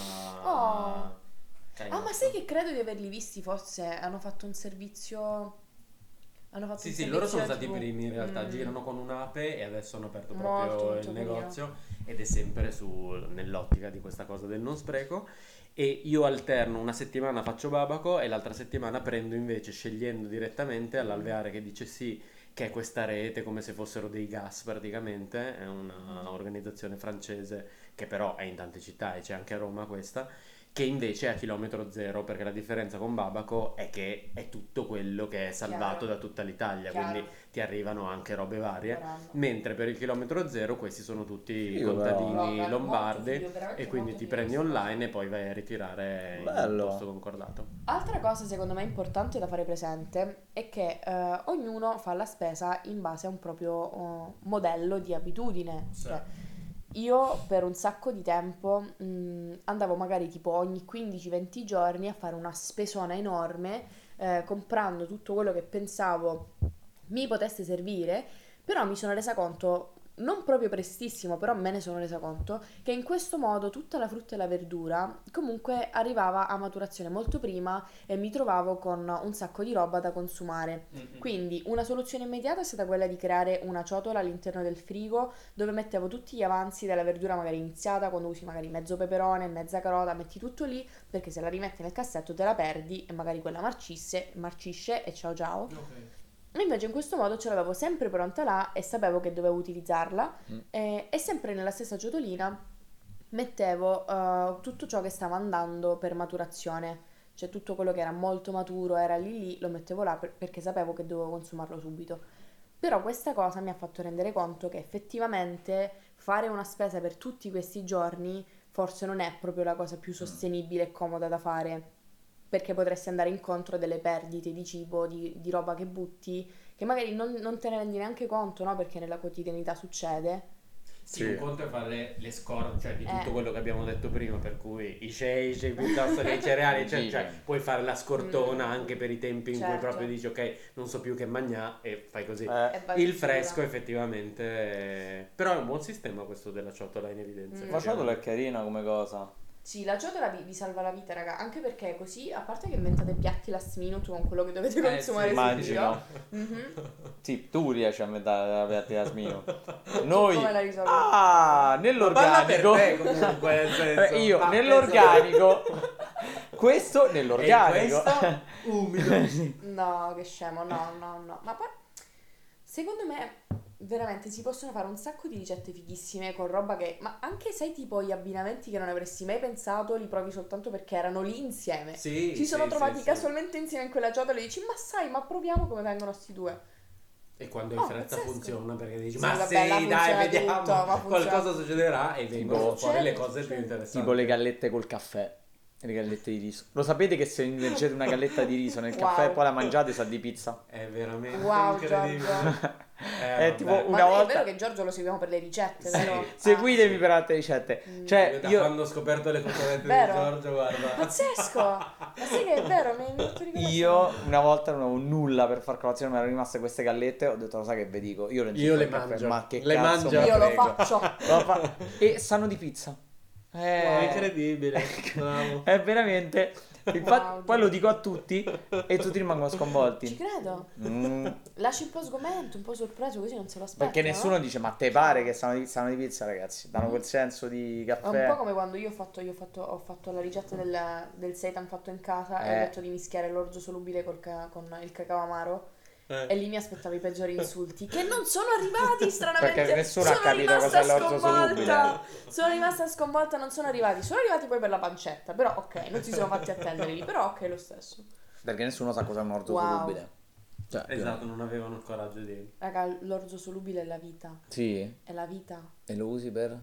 Oh. Ah, ma sai che credo di averli visti forse hanno fatto un servizio hanno fatto Sì, un sì, loro sono stati i TV. primi in realtà, Mm. girano con un'ape e adesso hanno aperto Molto, proprio molto il carino. negozio ed è sempre su, nell'ottica di questa cosa del non spreco e io alterno una settimana faccio Babaco e l'altra settimana prendo invece scegliendo direttamente all'alveare che dice sì che è questa rete come se fossero dei gas praticamente, è una organizzazione francese che però è in tante città e c'è anche a Roma questa che invece è a chilometro zero perché la differenza con Babaco è che è tutto quello che è salvato Chiaro. da tutta l'Italia Chiaro. quindi ti arrivano anche robe varie Saranno. mentre per il chilometro zero questi sono tutti però. contadini molto lombardi veramente e quindi ti prendi online e poi vai a ritirare Bello. un posto concordato Altra cosa secondo me importante da fare presente è che eh, ognuno fa la spesa in base a un proprio eh, modello di abitudine. Sì. Cioè, io per un sacco di tempo mh, andavo magari tipo ogni 15-20 giorni a fare una spesona enorme eh, comprando tutto quello che pensavo mi potesse servire, però mi sono resa conto, non proprio prestissimo, però me ne sono resa conto, che in questo modo tutta la frutta e la verdura comunque arrivava a maturazione molto prima e mi trovavo con un sacco di roba da consumare. Quindi una soluzione immediata è stata quella di creare una ciotola all'interno del frigo dove mettevo tutti gli avanzi della verdura magari iniziata, quando usi magari mezzo peperone, mezza carota, metti tutto lì perché se la rimetti nel cassetto te la perdi e magari quella marcisse, marcisce e ciao ciao. E Invece in questo modo ce l'avevo sempre pronta là e sapevo che dovevo utilizzarla Mm. e, e sempre nella stessa ciotolina mettevo eh, tutto ciò che stava andando per maturazione. Cioè tutto quello che era molto maturo era lì lì, lo mettevo là per- perché sapevo che dovevo consumarlo subito. Però questa cosa mi ha fatto rendere conto che effettivamente fare una spesa per tutti questi giorni forse non è proprio la cosa più sostenibile e comoda da fare, perché potresti andare incontro a delle perdite di cibo, di, di roba che butti, che magari non, non te ne rendi neanche conto, no? Perché nella quotidianità succede. Sì, Sì. un conto è fare le scorte, cioè di tutto Eh. quello che abbiamo detto prima, per cui i shake piuttosto che i cereali, cioè, cioè, puoi fare la scortona Mm. anche per i tempi in cui Certo. proprio dici ok, non so più che mangià e fai così. Eh, Il fresco effettivamente, è- però è un buon sistema questo della ciotola in evidenza. Mm. La ciotola è carina come cosa. Sì, la ciotola vi, vi salva la vita, raga, anche perché così, a parte che inventate piatti last minute con quello che dovete Eh, consumare sì, immagino. Mhm. Sì, tu riesci a la piatti Yasmino. Noi Come la risolvi? Ah, Parla per nell'organico. te comunque, nel senso. Eh, io Ma nell'organico. questo nell'organico. E questo umido. No, che scemo, no, no, no. Ma poi, secondo me, veramente si possono fare un sacco di ricette fighissime con roba che... Ma anche sai tipo gli abbinamenti che non avresti mai pensato, li provi soltanto perché erano lì insieme. Sì, si sono sì, trovati sì, sì. casualmente insieme in quella ciotola e dici, ma sai, ma proviamo come vengono sti due. E quando Oh, in fretta pazzesco. funziona perché dici Sì, ma vabbè, sì, dai, vediamo, tutto, qualcosa succederà e vengono Tipo- fuori le Succede, cose più succede. interessanti. Tipo le gallette col caffè. Le gallette di riso. Lo sapete che se immergete una galletta di riso nel caffè Wow. e poi la mangiate sa di pizza? È veramente Wow, incredibile. Eh, È vabbè. tipo Ma Una è volta- vero che Giorgio lo seguiamo per le ricette, Sì. vero? Seguitemi Ah, per altre ricette. Mm. Cioè, Io da io, quando ho scoperto le cotolette di? Giorgio, guarda. Pazzesco! Ma sai che è vero? Mi hai fatto ricordare io una volta non avevo nulla per far colazione, mi erano rimaste queste gallette. Ho detto, lo sai che vi dico? Io le, Io le il caffè, mangio. Ma che Le cazzo mangio. Io lo faccio. Lo fa- E sanno di pizza. È Eh, incredibile. Bravo. è veramente. Infatti, Wow. poi lo dico a tutti e tutti rimangono Ci sconvolti. credo. Mm, Lasci un po' sgomento, un po' sorpreso, così non se lo aspetta. perché nessuno dice, ma te pare che sanno di, sanno di pizza, ragazzi? Danno quel senso di È un caffè. po' come quando io ho fatto, io ho fatto, ho fatto la ricetta del, del seitan fatto in casa e Eh. ho detto di mischiare l'orzo solubile col ca- con il cacao amaro. Eh. E lì mi aspettavo i peggiori insulti, che non sono arrivati stranamente. Perché nessuno ha Sono capito rimasta cos'è l'orzo sconvolta. Sono rimasta sconvolta, non sono arrivati. Sono arrivati poi per la pancetta, però ok, non si sono fatti attendere lì, però ok lo stesso. Perché nessuno sa cos'è un orzo Wow. solubile. Cioè, Esatto, non avevano il coraggio di... Raga, l'orzo solubile è la vita. Sì, È la vita. e lo usi per?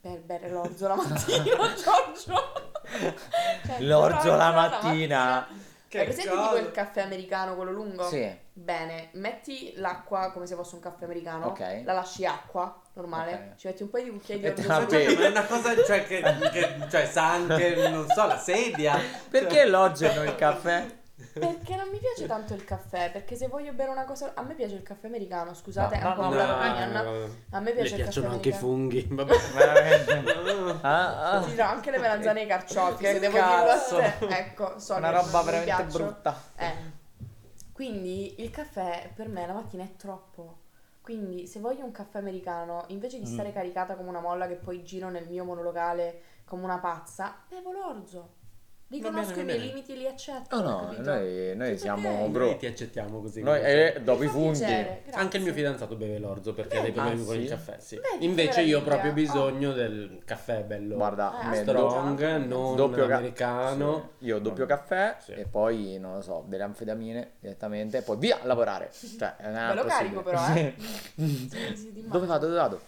Per bere l'orzo la mattina, Giorgio. Cioè, L'orzo la l'orzo mattina. Che Hai presente cosa? tipo il caffè americano, quello lungo? Sì. Bene, metti l'acqua come se fosse un caffè americano, Ok. la lasci acqua, normale, Ok. ci metti un paio di cucchiai di E te orzo la bevi. Ma è una cosa, cioè, che, che- cioè, sa anche, non so, la sedia. Perché l'ogeno il caffè? Perché non mi piace tanto il caffè, perché se voglio bere una cosa... A me piace il caffè americano, scusate, No, è un po' no, una no, opinion. A me Le piace il caffè piacciono anche i americano. funghi. Vabbè. Veramente. Ah, ah. Sì, no, anche le melanzane e i carciofi, Che se devo cazzo. dirlo a te. Ecco, so Una che roba mi veramente piacciono. brutta. Eh. Quindi il caffè per me la mattina è troppo. Quindi se voglio un caffè americano, invece di stare Mm. caricata come una molla che poi giro nel mio monolocale come una pazza, bevo l'orzo. Riconosco bene, i miei limiti e li accetto. Oh no, capito? noi, noi siamo ok. Noi bro. ti accettiamo così. Noi, eh, dopo i grazie. Anche il mio fidanzato beve l'orzo perché ha dei problemi Ah, con il caffè, sì. Che Invece io ho proprio bisogno del caffè bello Guarda, Eh, aspetta. do- strong, non doppio ca- americano. sì. Io doppio caffè Sì. e poi, non lo so, delle anfetamine direttamente e poi via a lavorare. Cioè, non è Ve lo possibile. carico però, eh. Dove vado? Dove vado?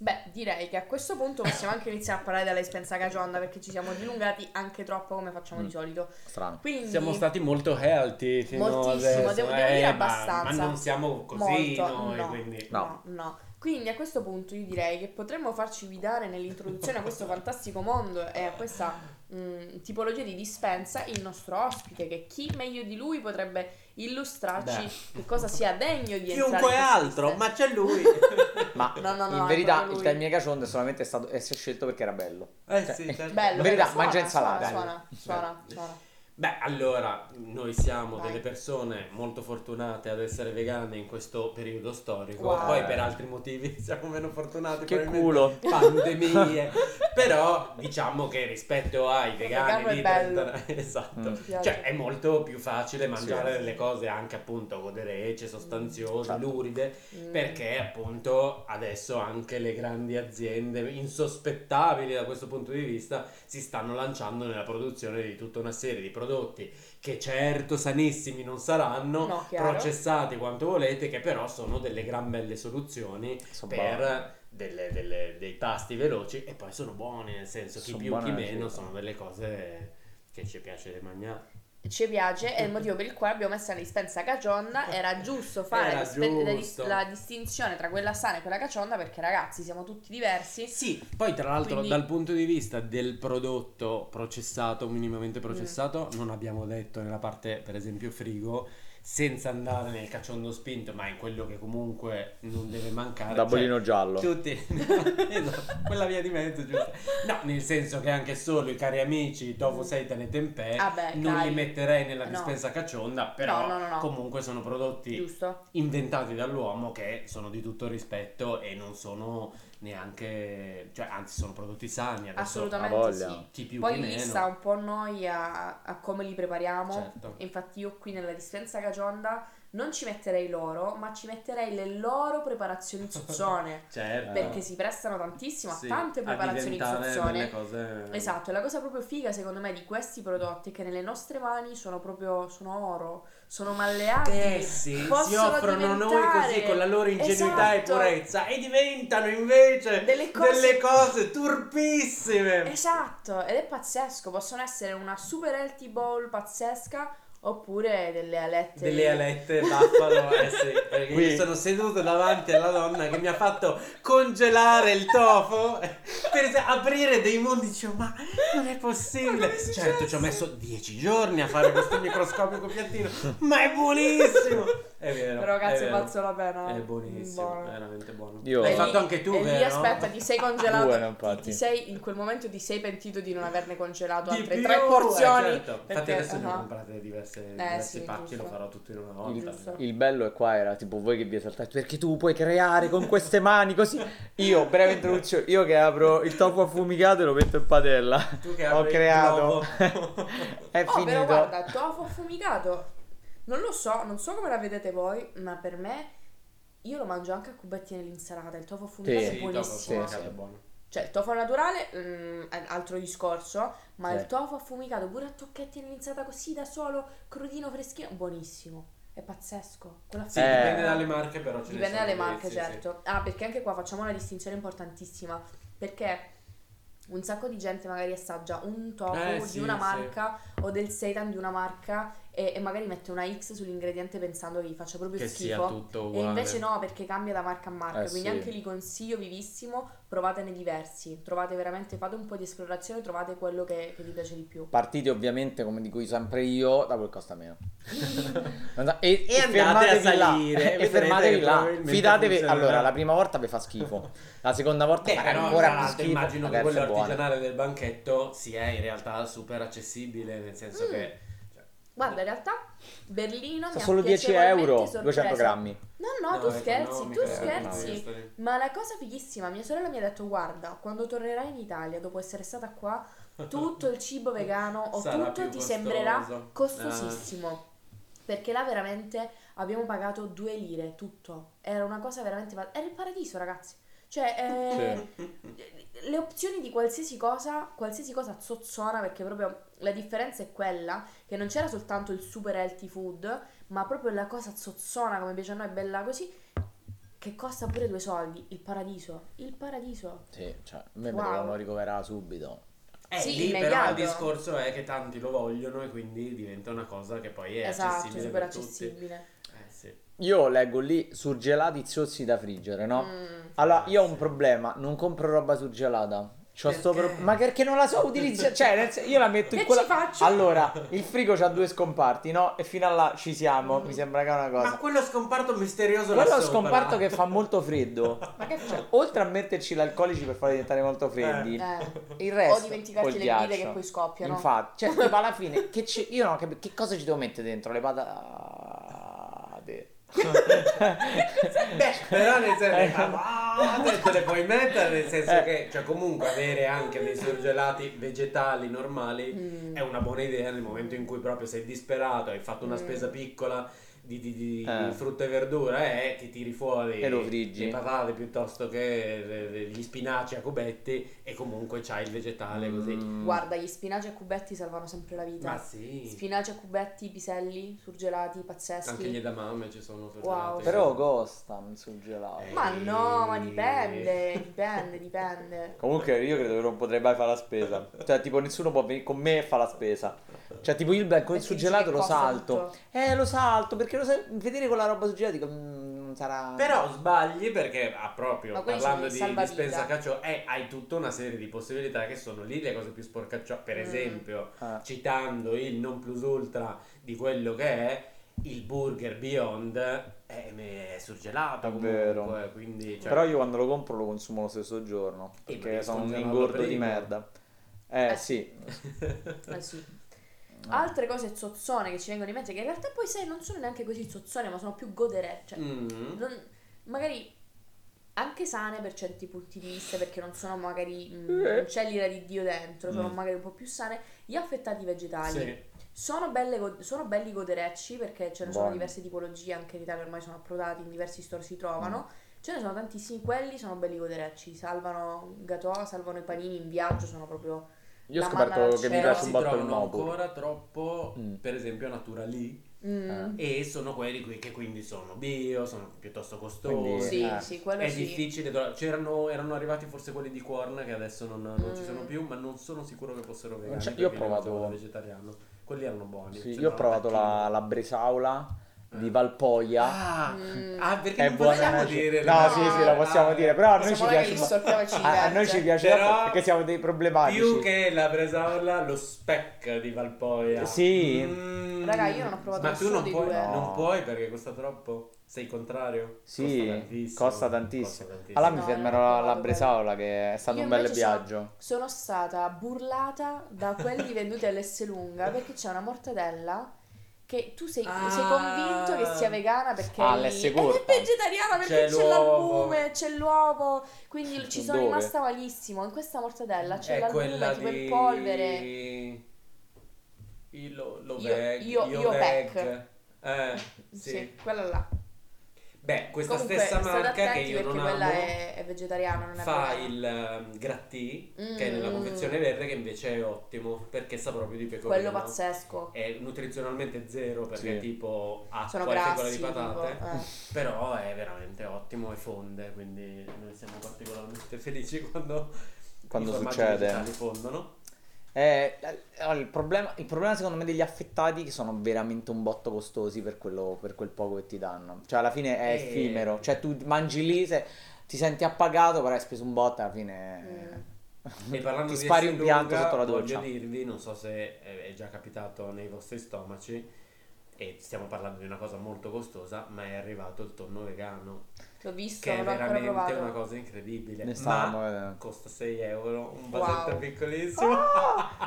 Beh, direi che a questo punto possiamo anche iniziare a parlare della dispensa cagionda perché ci siamo dilungati anche troppo come facciamo Mm. di solito. Strano. Quindi Siamo stati molto healthy fino Moltissimo, adesso. devo- devo eh, dire ma- abbastanza. Ma, non siamo così Molto, noi, no. quindi... No. No, no. Quindi a questo punto io direi che potremmo farci guidare nell'introduzione a questo fantastico mondo e a questa mm, tipologia di dispensa il nostro ospite, che chi meglio di lui potrebbe illustrarci Beh. che cosa sia degno di Chiunque altro, dispensa. ma c'è lui. Ma No, no, no, in verità il termine cacciondo è solamente stato è scelto perché era bello. Eh Cioè, sì, certo. Bello, In verità, bello, mangia suona, insalata. Suona, suona, Bello. suona. Beh, allora, noi siamo Vai. delle persone molto fortunate ad essere vegane in questo periodo storico, Wow. poi per altri motivi siamo meno fortunati. Che culo. Pandemie. Però diciamo che rispetto ai vegani di bello. 30 esatto. Mm. Cioè è molto più facile mangiare Sì. delle cose anche appunto goderecce, sostanziose, Certo. luride, Mm. perché appunto adesso anche le grandi aziende insospettabili da questo punto di vista si stanno lanciando nella produzione di tutta una serie di prodotti che certo sanissimi non saranno, No, processati quanto volete, che però sono delle gran belle soluzioni Sono per delle- delle- dei pasti veloci e poi sono buoni, nel senso chi Sono più chi meno sono delle cose che ci piace mangiare. Ci piace è il motivo per il quale abbiamo messo la dispensa cacionda era giusto fare Era la, dispen- giusto. la distinzione tra quella sana e quella cacionda perché ragazzi siamo tutti diversi Sì, poi tra l'altro Quindi- dal punto di vista del prodotto processato, minimamente Mm. processato, non abbiamo detto nella parte per esempio frigo, senza andare nel cacciondo spinto, ma in quello che comunque non deve mancare. Da cioè, bolino giallo. Tutti, esatto, quella via di mezzo, giusto? No, nel senso che anche solo i cari amici tofu, seitan e tempeh Ah beh, non dai. li metterei nella No. dispensa caccionda, però No, no, no, no. comunque sono prodotti giusto inventati dall'uomo che sono di tutto rispetto e non sono neanche, cioè anzi sono prodotti sani adesso assolutamente sì chi più poi chi lì meno. sta un po' noi a, a come li prepariamo Certo. infatti io qui nella dispensa cacionda non ci metterei loro ma ci metterei le loro preparazioni zuzzone Certo. perché si prestano tantissimo Sì, a tante preparazioni diventare zuzzone cose Esatto, e la cosa proprio figa secondo me di questi prodotti è che nelle nostre mani sono proprio sono oro, sono malleati. Eh sì, si offrono noi diventare- così con la loro ingenuità e Esatto. purezza e diventano invece Delle cose- delle cose turpissime. Esatto, ed è pazzesco, possono essere una super healthy bowl pazzesca oppure delle alette. Delle alette buffalo, eh sì, perché Qui. io sono seduto davanti alla donna che mi ha fatto congelare il tofu per aprire dei mondi. Dicevo, ma non è possibile. Certo, ci ho messo dieci giorni a fare questo microscopico piattino, ma è buonissimo. È vero. Però cazzo è è la pena. È buonissimo, Buono. veramente buono. Io- L'hai fatto lì- anche tu, e lì vero? aspetta, ti sei congelato. Buono, ti, ti sei, in quel momento ti sei pentito di non averne congelato altre più, tre eh, porzioni. certo. Infatti adesso ne ho ah. comprate diverse, diversi sì, pacchi, lo farò tutto in una volta. Giusto. Il bello è qua era tipo voi che vi esaltate perché tu puoi creare con queste mani così. Io, breve introduzione, io che apro il tofu affumicato e lo metto in padella. Tu che Ho apri il creato. è Oh, finito. però guarda, tofu affumicato. Non lo so, non so come la vedete voi, ma per me io lo mangio anche a cubetti nell'insalata. Il tofu affumicato Sì, è Sì, buonissimo. sì, è sì. buono. Cioè, il tofu naturale mm, è altro discorso, ma Sì. il tofu affumicato pure a tocchetti nell'insalata così da solo, crudino, freschino, buonissimo. È pazzesco. Quella Sì, Eh. dipende dalle marche, però Dipende dalle marche, sì, sì. certo. Ah, perché anche qua facciamo una distinzione importantissima. Perché un sacco di gente magari assaggia un tofu Eh, di sì, una sì. marca o del seitan di una marca e, e magari mette una X sull'ingrediente pensando che gli faccia proprio Che sia schifo. tutto E uguale. invece no, perché cambia da marca a marca. Eh, quindi sì. anche lì consiglio vivissimo, provatene diversi. Trovate veramente, fate un po' di esplorazione, trovate quello che, che vi piace di più. Partite ovviamente, come dico sempre io, da quel costa meno. e, E andate fermatevi a là. salire, e vedrete fermatevi là. Fidatevi. funzionerà. Allora, la prima volta vi fa schifo. La seconda volta Beh, farà però ancora più schifo. immagino che quello artigianale del banchetto sia in realtà super accessibile, nel senso Mm. che Guarda, in realtà Berlino Costa mi ha solo 10 piacevolmente euro, sorpreso. 200 grammi. No, no, no, tu scherzi, tu è scherzi. Ma la cosa fighissima, mia sorella mi ha detto: Guarda, quando tornerai in Italia, dopo essere stata qua, tutto il cibo vegano o Sarà tutto ti costoso. sembrerà costosissimo. Perché là veramente abbiamo pagato 2 lire tutto. Era una cosa veramente. Era il paradiso, ragazzi. Cioè, eh, le opzioni di qualsiasi cosa, qualsiasi cosa zozzona, perché proprio la differenza è quella che non c'era soltanto il super healthy food, ma proprio la cosa zozzona come piace a noi, bella così, che costa pure due soldi. Il paradiso. Il paradiso. Sì, cioè, a me Wow. mi devono ricoverare subito. Eh, Sì, lì però immediato. il discorso è che tanti lo vogliono e quindi diventa una cosa che poi è esatto, accessibile super accessibile. Eh sì. Io leggo lì surgelati zozzi da friggere, no? Mm. Allora, io ho un problema, non compro roba surgelata. C'ho sto Perché? pro- Ma perché non la so utilizzare? Cioè, nel sen- io la metto in Che quella... ci faccio? Allora, il frigo c'ha due scomparti, no? E fino a là ci siamo, mi sembra che è una cosa. Ma quello scomparto misterioso là Quello sopra. scomparto che fa molto freddo. Ma che Cioè, oltre a metterci l'alcolici per farli diventare molto freddi, Eh. il resto O dimenticarti le guide ghiaccio. che poi scoppiano. Infatti, cioè, tipo alla fine, che, ci- io non ho capito che cosa ci devo mettere dentro le patate. Beh, però nel senso Eh. te le puoi mettere nel senso Eh. che cioè comunque avere anche dei surgelati vegetali normali Mm. è una buona idea nel momento in cui proprio sei disperato, hai fatto una Mm. spesa piccola di, di- di Eh. frutta e verdura e ti tiri fuori E lo friggi. le patate piuttosto che le- le- gli spinaci a cubetti e comunque c'hai il vegetale così. Mm. Guarda, gli spinaci a cubetti salvano sempre la vita. Ma sì, Spinaci a cubetti, piselli, surgelati, pazzeschi. anche gli edamame ci sono surgelati. Wow. Però costa un surgelato. Eh. Ma no, ma dipende, dipende, dipende. Comunque io credo che non potrei mai fare la spesa. Cioè, tipo, nessuno può venire con me e fare la spesa. Cioè, tipo, io il con il surgelato lo salto. tutto. Eh, lo salto, perché lo sai, vedere con la roba surgelata dico, mm, sarà... Però sbagli perché ah, proprio Ma quelli parlando sono di salvavita. dispensa caccio eh, hai tutta una serie di possibilità che sono lì le cose più sporcaccio. Per Mm. esempio, Ah. citando il non plus ultra di quello che è il burger Beyond è, è surgelato È comunque, vero. quindi cioè, Però io quando lo compro lo consumo lo stesso giorno. Eh, Perché devi sono un ingordo di prima. merda. Eh, Eh, sì. Eh sì. Altre cose zozzone che ci vengono in mente, che in realtà poi sai, non sono neanche così zozzone, ma sono più godere. Cioè, Mm. non- magari anche sane per certi punti di vista, perché non sono magari mm, Eh. non c'è l'ira di Dio dentro, sono Mm. magari un po' più sane. Gli affettati vegetali Sì. sono, belle sono belli goderecci perché ce ne sono Buoni. diverse tipologie, anche in Italia ormai sono approdati, in diversi store si trovano. Ce ne sono tantissimi, quelli sono belli goderecci, salvano gâteau, salvano i panini in viaggio, sono proprio... Io ho scoperto che mi piace un si botto il trovano Nobu. ancora troppo Mm. per esempio naturali Mm. e sono quelli qui che quindi sono bio sono piuttosto costosi Quindi- Sì, eh. sì, quello È sì. difficile, c'erano, erano arrivati forse quelli di Corn che adesso non, non ci Mm. sono più, ma non sono sicuro che fossero vegani. c'è- io ho provato- vegetariano. Quelli erano buoni. Sì, c'erano io ho provato la, la bresaola di. Valpoia. Ah, Mm. ah, perché è non buona. possiamo no, dire no, la- sì, sì, la possiamo Ah, dire. Però a noi ci piace. a, a noi ci piace perché siamo dei problematici. Più che la bresaola, lo spec di Valpoia. Sì. Mm. Raga, io non ho provato Ma tu non puoi, due. non No. puoi perché costa troppo? Sei contrario? Sì, costa tantissimo. costa tantissimo. Allora mi No, fermerò non ho alla bresaola che è stato Io un bel invece sono- viaggio. Sono stata burlata da quelli venduti all'Esselunga perché c'è una mortadella che tu sei, Ah. sei convinto che sia vegana perché Ah, è, è vegetariana perché C'è c'è, l'albume, c'è l'uovo, quindi ci sono Dove? rimasta malissimo. In questa mortadella c'è È l'albume tipo di... in polvere. Il lo, lo Io- veg, io- io io veg. Eh, Sì. sì. quella là. Beh, questa Comunque, stessa marca che io non quella amo è, è vegetariana, non è fa vegana. il um, grattì che è Mm. nella confezione verde che invece è ottimo perché sa proprio di pecorino. Quello pazzesco. È nutrizionalmente zero perché Sì. tipo ha Sono qualche fecola grassi, di patate. tipo, eh. Però è veramente ottimo e fonde, quindi noi siamo particolarmente felici quando quando I succede. vegetali fondono. Eh, il, problema, il problema secondo me degli affettati è che sono veramente un botto costosi per, quello, per quel poco che ti danno. Cioè alla fine è Eh. effimero. Cioè tu mangi lì, se, ti senti appagato, però hai speso un botto alla fine... Mm. E parlando ti di spari un pianto sotto la voglio doccia. dirvi, non so se è è già capitato nei vostri stomaci, e stiamo parlando di una cosa molto costosa, ma è arrivato il tonno vegano, L'ho visto, che è veramente una cosa incredibile. Ne stavamo ma vedendo. costa 6 euro, un Wow. vasetto piccolissimo.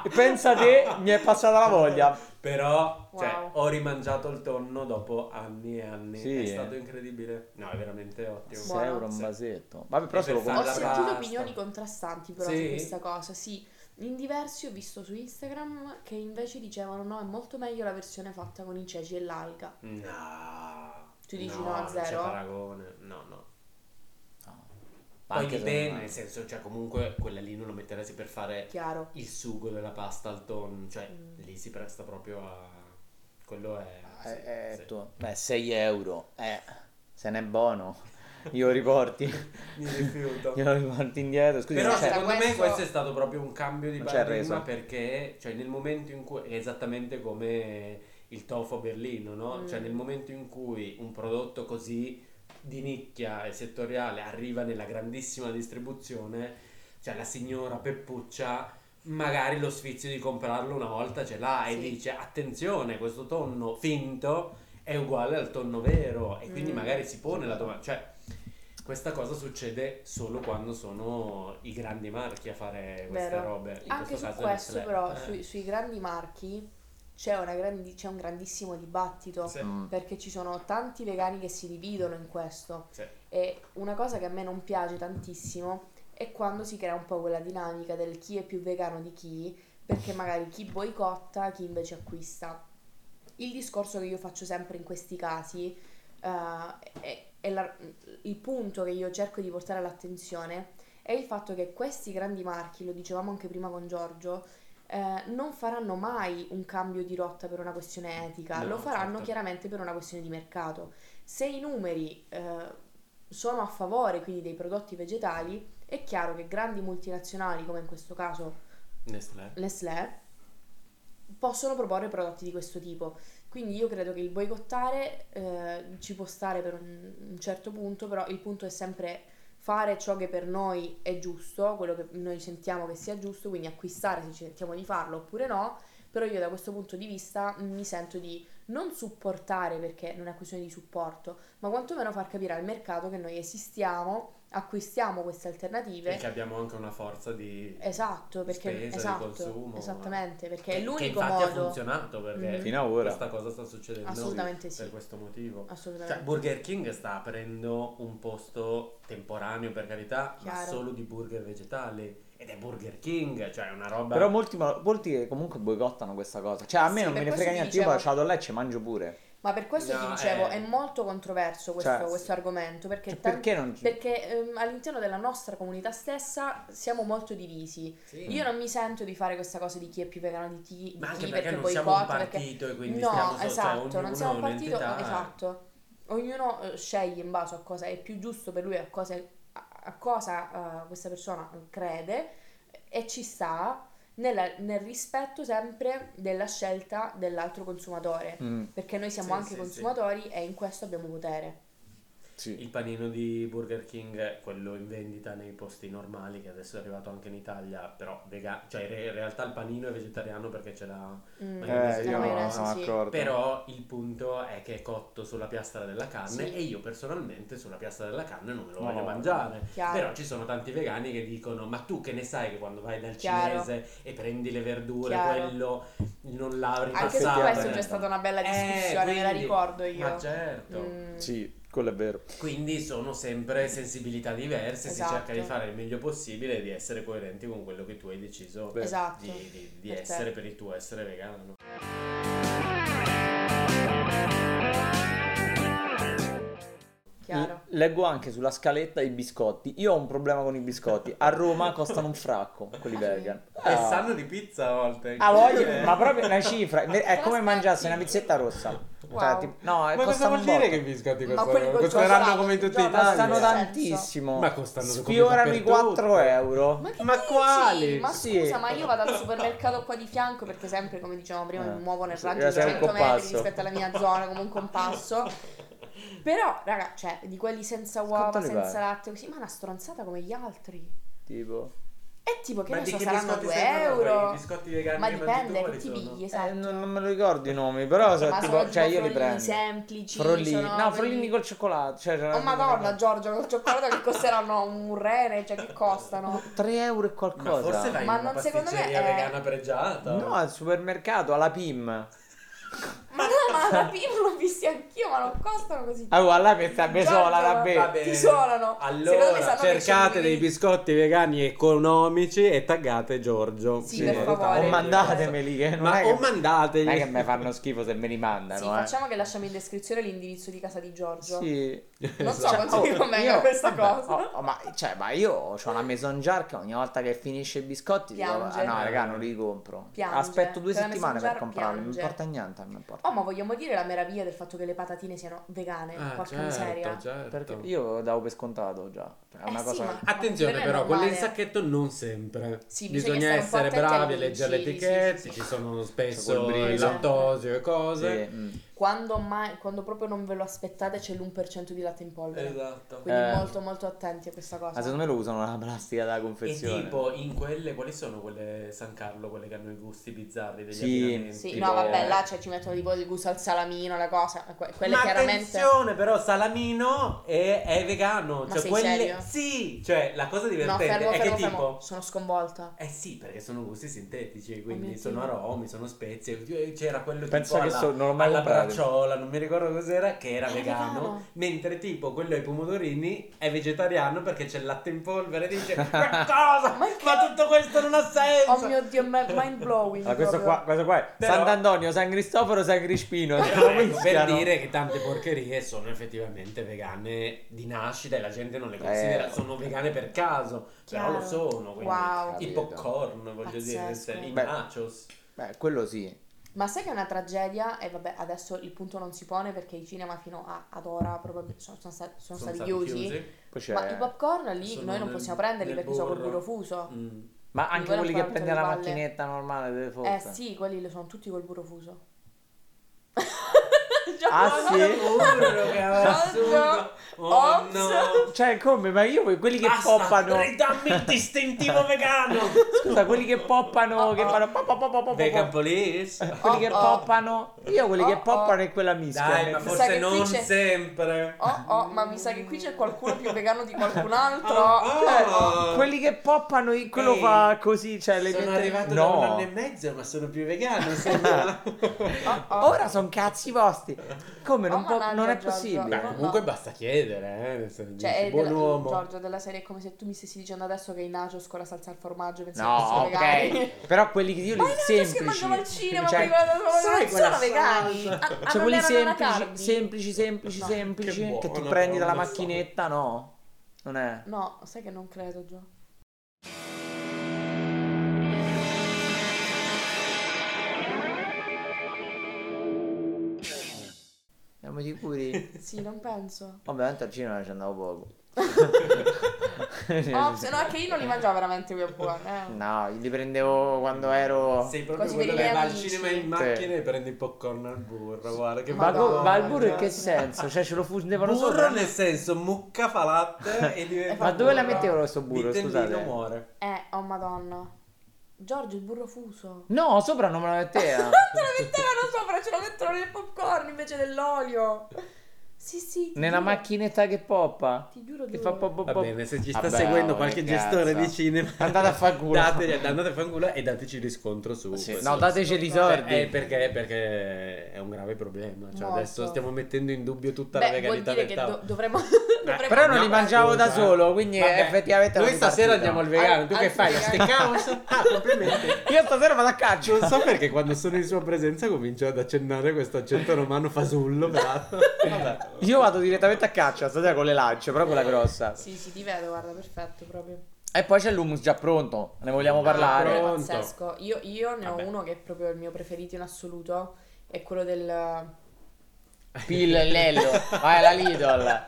E pensa te, mi è passata la voglia. Però, cioè, Wow. ho rimangiato il tonno dopo anni e anni. Sì. È stato incredibile. No, è veramente ottimo. 6 Buono. euro un vasetto. Vabbè, però E se lo per Ho sentito pasta. opinioni contrastanti però Sì? su questa cosa, sì. In diversi ho visto su Instagram che invece dicevano no, è molto meglio la versione fatta con i ceci e l'alga. No. Tu dici no, no a non c'è zero? paragone. No, no. No. Poi dipende, nel senso, cioè comunque quella lì non lo metteresti per fare Chiaro. il sugo della pasta al tonno, cioè Mm. lì si presta proprio a... quello è... sì, Eh, eh, sì. tu- Beh, 6 euro. Eh, se n'è buono. Io riporti. Mi rifiuto. Io lo riporti indietro. Scusi, Però Basta, secondo me questo- questo è stato proprio un cambio di paradigma perché cioè, nel momento in cui è esattamente come il tofu a Berlino, no? Mm. Cioè nel momento in cui un prodotto così di nicchia e settoriale arriva nella grandissima distribuzione, cioè la signora Peppuccia magari lo sfizio di comprarlo una volta ce l'ha e Sì. dice attenzione, questo tonno finto è uguale al tonno vero e quindi Mm. magari si pone la domanda, cioè questa cosa succede solo quando sono i grandi marchi a fare queste Vero. robe. In Anche su caso questo però, Eh, sui, sui grandi marchi c'è, una grandi- c'è un grandissimo dibattito. sì, Mm. Perché ci sono tanti vegani che si dividono in questo. sì. E una cosa che a me non piace tantissimo è quando si crea un po' quella dinamica del chi è più vegano di chi, perché magari chi boicotta, chi invece acquista. Il discorso che io faccio sempre in questi casi eh, è, è la- il punto che io cerco di portare all'attenzione è il fatto che questi grandi marchi, lo dicevamo anche prima con Giorgio, eh, non faranno mai un cambio di rotta per una questione etica, No, lo faranno certo. chiaramente per una questione di mercato. Se i numeri eh, sono a favore quindi dei prodotti vegetali, è chiaro che grandi multinazionali, come in questo caso Nestlé. Nestlé, possono proporre prodotti di questo tipo. Quindi io credo che il boicottare eh, ci può stare per un, un certo punto, però il punto è sempre fare ciò che per noi è giusto, quello che noi sentiamo che sia giusto, quindi acquistare se ci sentiamo di farlo oppure no, però io da questo punto di vista mi sento di non supportare perché non è questione di supporto, ma quantomeno far capire al mercato che noi esistiamo, acquistiamo queste alternative. E che abbiamo anche una forza di... Esatto, perché spesa, di esatto, consumo, esattamente, perché che- è l'unico che infatti ha modo. funzionato perché Mm. Fino a ora. questa cosa sta succedendo Assolutamente sì. per questo motivo. Assolutamente. Cioè, Burger King sta aprendo un posto temporaneo per carità, ma Chiaro. solo di burger vegetali. Ed è Burger King, cioè è una roba. Però molti, molti comunque boicottano questa cosa. Cioè, a me Sì, non me ne frega niente. ti Io dicevo- vado là e ci mangio pure. Ma per questo ti No, dicevo, eh. è molto controverso questo, Cioè, questo argomento, perché, Cioè, tan- perché non perché, ehm, all'interno della nostra comunità stessa siamo molto divisi. Sì. Io non mi sento di fare questa cosa di chi è più vegano di chi, Ma anche chi perché non siamo un boicotta, perché- partito e quindi no, stiamo so- esatto, cioè, ognuno non siamo un partito, eh. esatto. Ognuno eh, sceglie in base a cosa è più giusto per lui, a cosa, a, a cosa eh, questa persona crede e ci sta nella- nel rispetto sempre della scelta dell'altro consumatore. Mm, Perché noi siamo Sì, anche sì, consumatori e in questo abbiamo potere. Sì. Il panino di Burger King, quello in vendita nei posti normali, che adesso è arrivato anche in Italia, però vegano, cioè in re- in realtà il panino è vegetariano perché c'è la... Mm, Maionese Eh, io non sono sì. d'accordo. Però il punto è che è cotto sulla piastra della carne Sì. e io personalmente sulla piastra della carne non me lo No, voglio mangiare. Chiaro. Però ci sono tanti vegani che dicono: Ma tu che ne sai che quando vai dal Chiaro. cinese e prendi le verdure, Chiaro. quello non l'avrei Anche su passato, questo eh. c'è stata una bella Eh, discussione, me la quindi- ricordo io. Ma certo. Mm, Sì, quello è vero. Quindi sono sempre sensibilità diverse, Esatto. si cerca di fare il meglio possibile e di essere coerenti con quello che tu hai deciso. Esatto. di, di- di Per te. essere per il tuo essere vegano. chiaro. Leggo anche sulla scaletta i biscotti. Io ho un problema con i biscotti. A Roma costano un fracco, quelli Ah, vegan. E Ah. sanno di pizza a volte. Ah, voglio, ma proprio una cifra. È come mangiarsi una pizzetta rossa. Wow. Cioè, tipo- no, Ma cosa vuol dire botto. che i quelli col Costeranno cioccolato, come in tutta Giorgio, Italia. Costano tantissimo. Ma costano Sfiorano i dappertutto. 4 euro. Ma, Ma quali? Ma Sì. scusa, ma io vado al supermercato qua di fianco perché sempre, come dicevamo prima, Eh. mi muovo nel Sì, raggio di sei un 100 metri rispetto alla mia zona come un compasso. Però, raga, cioè, di quelli senza uova, senza latte, così, ma una stronzata come gli altri. Tipo. E tipo, che Ma ne so, che saranno biscotti 2 stai parlando? euro. I biscotti vegani Ma dipende, che ti pigli, Eh, esatto. non, non me lo ricordo i nomi, però so, Ma tipo, sono cioè tipo io li prendo. semplici, Frollini. sono No, frollini col cioccolato. Cioè, Oh madonna Giorgio, col cioccolato che costeranno un rene, cioè che costano? 3 euro e Ma qualcosa. forse vai Ma in una non- secondo me è- vegana pregiata. No, al supermercato, alla PIM. Ma no, ma alla prima l'ho visti anch'io, ma non costano così. Allora, là mi sta Giorgio, sola da be. Vabbè. Ti suonano. Allora, cercate dei biscotti vegani economici e taggate Giorgio. Sì, per favore. O mandatemeli che non Ma è o che, mandategli. non è che mi fanno schifo se me li mandano, Sì, eh. facciamo che lasciamo in descrizione l'indirizzo di casa di Giorgio. Sì. Non so Esatto. quanto vi convenga io- questa vabbè, cosa. oh, oh, ma, cioè, ma io ho una maison jar che ogni volta che finisce i biscotti dico, Piange. "Ah, no, raga, non li compro. Piange. Aspetto due settimane per comprarli, non mi importa niente, non mi importa. Oh, ma vogliamo dire la meraviglia del fatto che le patatine siano vegane? Ah, Porca certo, miseria. certo. Perché io davo per scontato già. Cioè, È una Eh sì, cosa ma- Attenzione è però, quelle in sacchetto non sempre. Sì, bisogna bisogna essere bravi a leggere le etichette, sì, sì, ci sono spesso lattosio e cose. Sì, mm. Quando, mai, quando proprio non ve lo aspettate c'è l'1% di latte in polvere. Esatto. Quindi Eh. molto molto attenti a questa cosa. Ma secondo me lo usano la plastica da E confezione. tipo in quelle, quali sono quelle San Carlo, quelle che hanno i gusti bizzarri degli Sì, abbinamenti? Sì, tipo- no, vabbè, là cioè, ci mettono tipo il gusto al salamino, la cosa. que- quelle Ma chiaramente. attenzione però Salamino è, è vegano Ma Cioè sei quelle serio? Sì Cioè la cosa No, divertente fermo, è fermo, che fermo. tipo Sono sconvolta. Eh sì perché sono gusti sintetici Quindi mio sono Dio. aromi, sono spezie C'era quello Penso tipo che alla, so- non l'ho mai alla bracciola Non mi ricordo cos'era Che era È vegano, vegano. Mentre tipo quello ai pomodorini È vegetariano perché c'è il latte in polvere E dice Ma cosa? Ma Ma, che- tutto questo non ha senso Oh mio dio, ma- mind blowing. Ma questo qua, questo qua è Però- Sant'Antonio, San Cristoforo, San Crispino. Ecco, per dire che tante porcherie sono effettivamente vegane di nascita e la gente non le considera, Eh. sono vegane per caso, Chiaro. però lo sono. Quindi Wow. I Capito. popcorn, voglio dire, Pazzesco. i Beh. nachos. Beh, quello sì. Ma sai che è una tragedia? E vabbè, adesso il punto non si pone perché i cinema fino a- ad ora probabilmente sono, sono stati, sono stati chiusi. Poi c'è... Ma i popcorn lì Sono noi non nel- possiamo prenderli perché sono col burro. fuso. Mm. Ma anche quelli che prende la palle. macchinetta normale delle foto. Eh sì, quelli sono tutti col burro fuso. Ah, sì? Che assurdo. Oh Ops. no. Cioè, come? Ma io quelli che Basta, poppano. ridammi il distintivo vegano. Scusa, quelli che poppano, Oh, che oh. fanno pop, pop, pop, pop, pop. Vegan police. Quelli che Oh, oh. poppano. Io quelli che poppano oh. è quella mischia. Dai, ma forse non c'è- sempre. Oh oh, ma mi sa che qui c'è qualcuno più vegano di qualcun altro. Oh. quelli che poppano, quello Ehi, fa così, cioè le Sono mette- arrivato no. da un anno e mezzo, ma sono più vegano. Oh, oh. Ora sono cazzi vostri. Come non, Oh, può- non è Giorgio. possibile. Beh, comunque no. basta chiedere, eh. senso, Cioè, è buon della- uomo. Giorgio, della serie è come se tu mi stessi dicendo adesso che i nachos con la salsa al formaggio che No, fossero vegani. ok. Però quelli che io li Ma i nachos che semplici. mangiavo al cinema Cioè, prima non sono vegani. Ah, ah, Cioè non quelli semplici, semplici, semplici, No. semplici. Che Che, tu buono, prendi dalla so. macchinetta, no. Non è. No, sai che non credo, Gio. Siamo sicuri? Sì, non penso. Ovviamente al cinema ci andavo poco. Oh, se no è che io non li mangiavo veramente quei popcorn. Eh. No, li prendevo quando ero. Sei proprio Così quello per i che va al amici. cinema in macchina e prendi il popcorn al burro. Guarda che Ma, Madonna, co- ma il burro in che senso? Cioè ce lo fondevano Burro sopra? nel senso mucca fa latte e diventa Ma dove la burro. mettevano questo burro, Vittendino scusate? muore. Eh, oh madonna. Giorgio, il burro fuso. No, sopra non me la metteva. Te lo mettevano sopra, ce lo mettono nel popcorn invece dell'olio. Sì, sì. Nella giuro. macchinetta che poppa. Ti giuro Che fa pop pop Va pop. bene, se ci sta Vabbè, seguendo oh, qualche che gestore cazzo. di cinema, Andate a far culo. Andate a fanculo e dateci riscontro su. Sì, questo. no, dateceli i soldi. Eh, perché, perché è un grave problema. Cioè, Molto. adesso stiamo mettendo in dubbio tutta la Beh, veganità dire del tavolo. do- dovremmo, dovremmo... Però non No, li mangiavo da scusa. solo, quindi Vabbè, effettivamente Noi stasera andiamo al vegano. Tu Al- che al fai? A vegano. steakhouse? Ah, complimenti. Io stasera vado a caccia. Non so perché quando sono in sua presenza comincio ad accennare questo accento romano fasullo. Vabbè. Io vado direttamente a caccia, stasera con le lance, però quella grossa. Sì, sì, ti vedo, guarda, perfetto proprio. E poi c'è l'hummus già pronto, ne vogliamo Ah, parlare? è pazzesco. Io, io ne ho Vabbè. uno che è proprio il mio preferito in assoluto, è quello del Pillello, vai alla Lidl.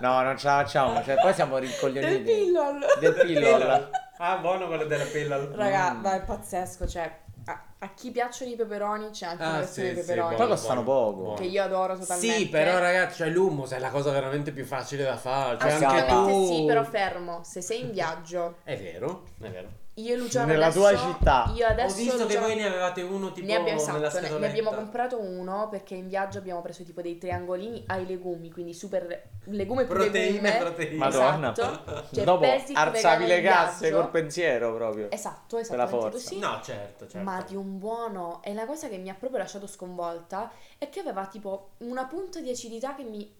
No, non ce la facciamo, cioè, poi siamo Del rincoglioniti. pillol. Del pillol. Ah, buono quello della pillola. Raga, Mm. ma è pazzesco, cioè a, a chi piacciono i peperoni c'è anche Ah, una versione sì, di sì, peperoni Poi costano poco. buono. che io adoro totalmente. Sì, però ragazzi, cioè l'hummus è la cosa veramente più facile da fare. Cioè anche tu... sì, però fermo, se sei in viaggio, È vero, è vero. Io e Luciano Nella adesso, tua città. Io adesso Ho visto che Luciano- voi ne avevate uno tipo ne abbiamo, nella esatto, ne- ne, abbiamo comprato uno perché in viaggio abbiamo preso tipo dei triangolini ai legumi, quindi super legume più Proteine, legume. proteine. Madonna. Esatto. Cioè, Dopo alzavi le casse col pensiero proprio. Esatto, la esattamente forza. così. No, certo, certo. Ma di un buono. E la cosa che mi ha proprio lasciato sconvolta è che aveva tipo una punta di acidità che mi,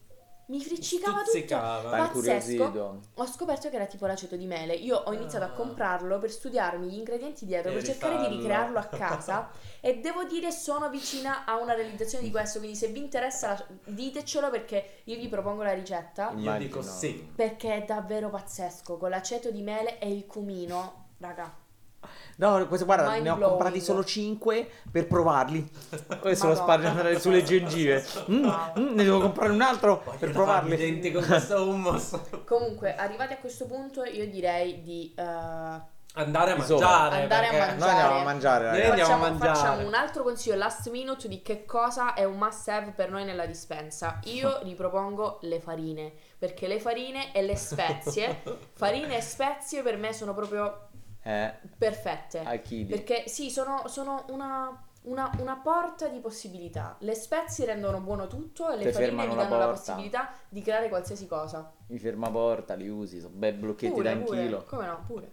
mi friccicava tutto. Pazzesco. Ho scoperto che era tipo l'aceto di mele. Io ho iniziato a Ah. comprarlo per studiarmi gli ingredienti dietro, E per cercare di rifarlo. ricrearlo a casa. e devo dire, sono vicina a una realizzazione di questo. Quindi, se vi interessa, ditecelo perché io vi propongo la ricetta. Io Immagino. dico sì. Perché è davvero pazzesco. Con l'aceto di mele e il cumino, raga. No, questo guarda, Mind ne ho blowing. comprati solo 5 per provarli. Questo lo spargere sulle gengive. Mm, mm, ne devo comprare un altro per Voglio i provarli. denti con questo hummus. Comunque, arrivati a questo punto, io direi di. eh, Andare a mangiare. Andare a mangiare. Noi andiamo a mangiare, Noi ragazzi. andiamo a Facciamo, mangiare. facciamo un altro consiglio last minute di che cosa è un must have per noi nella dispensa. Io ripropongo le farine, perché le farine e le spezie, farine e spezie per me sono proprio Eh, perfette. a chi di- Perché sì, sono, sono una, una- una porta di possibilità. Le spezie rendono buono tutto e le Ti farine fermano vi la danno la porta. possibilità di creare qualsiasi cosa. I fermaporta li usi, sono bei blocchetti Pure, da un pure. chilo. Come no, pure.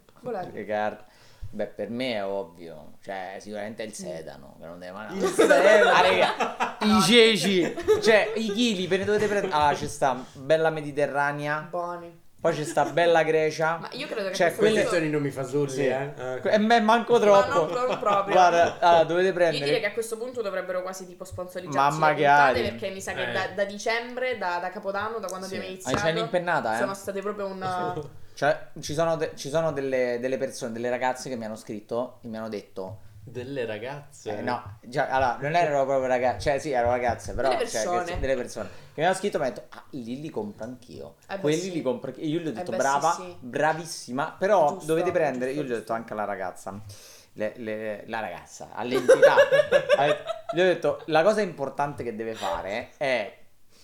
Le carte. Beh, per me è ovvio. Cioè, sicuramente è il sedano. Che non deve mai. Il sedano. Ah, raga, I ceci. Cioè, i chili, ve ne dovete prendere. Allora, c'è sta bella mediterranea. Buoni. Poi c'è sta bella Grecia. Ma io credo che Cioè, quelle punto- sono i nomi fasulli, Sì. eh. Ah, E me manco Ma troppo. non proprio. Guarda, allora, dovete Io direi prendere. che a questo punto dovrebbero quasi tipo sponsorizzarci Mamma le puntate perché mi sa che Eh. da, da dicembre, da, da Capodanno, da quando Sì. abbiamo Ah, iniziato, c'hai l'impennata, eh? sono state proprio un... Cioè, ci sono, de- ci sono delle, delle persone, delle ragazze che mi hanno scritto e mi hanno detto. Delle ragazze. Eh, no, già, allora, non erano proprio ragazze, cioè sì, erano ragazze, però Delle cioè, persone. che- delle persone che mi hanno scritto e mi hanno detto, ah, lì li compro anch'io. Eh beh, Quelli sì. li compro anch'io. E io gli ho detto, beh, brava, sì, sì. bravissima, però Giusto, dovete prendere, giusto, io gli ho detto anche alla ragazza, le- le- la ragazza, all'entità, Eh, gli ho detto, la cosa importante che deve fare è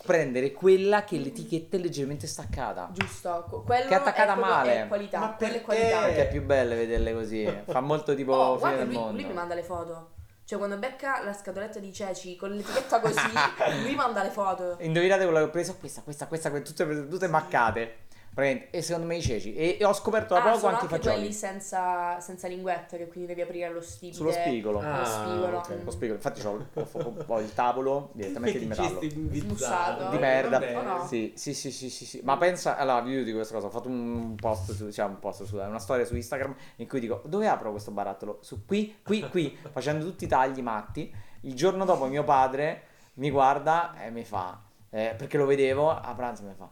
prendere quella che l'etichetta è leggermente staccata. Giusto, que- quello Che è attaccata proprio- male. È qualità, Ma quella è perché? qualità. Perché è più belle vederle così. Fa molto tipo Oh, fine guarda, del lui, mondo. lui mi manda le foto. Cioè, quando becca la scatoletta di ceci con l'etichetta così, lui manda le foto. Indovinate quello che ho preso? Questa, questa, questa, que- tutte, tutte maccate. Praticamente, E secondo me i ceci. E, e ho scoperto da Ah, poco sono anche i fagioli. quelli senza, senza linguetta, che quindi devi aprire lo stipite. Sullo spigolo. Ah, lo spigolo. ok. mm. Lo spigolo. Infatti ho, ho- ho- ho il tavolo direttamente di metallo. Smussato. Di merda. Oh, no. Sì, sì, sì, sì, sì, sì. Ma pensa, allora, io dico questa cosa, ho fatto un post su, cioè un post su, una storia su Instagram in cui dico, dove apro questo barattolo? Su qui, qui, qui, facendo tutti i tagli matti. Il giorno dopo mio padre mi guarda e mi fa, eh, perché lo vedevo a pranzo mi fa,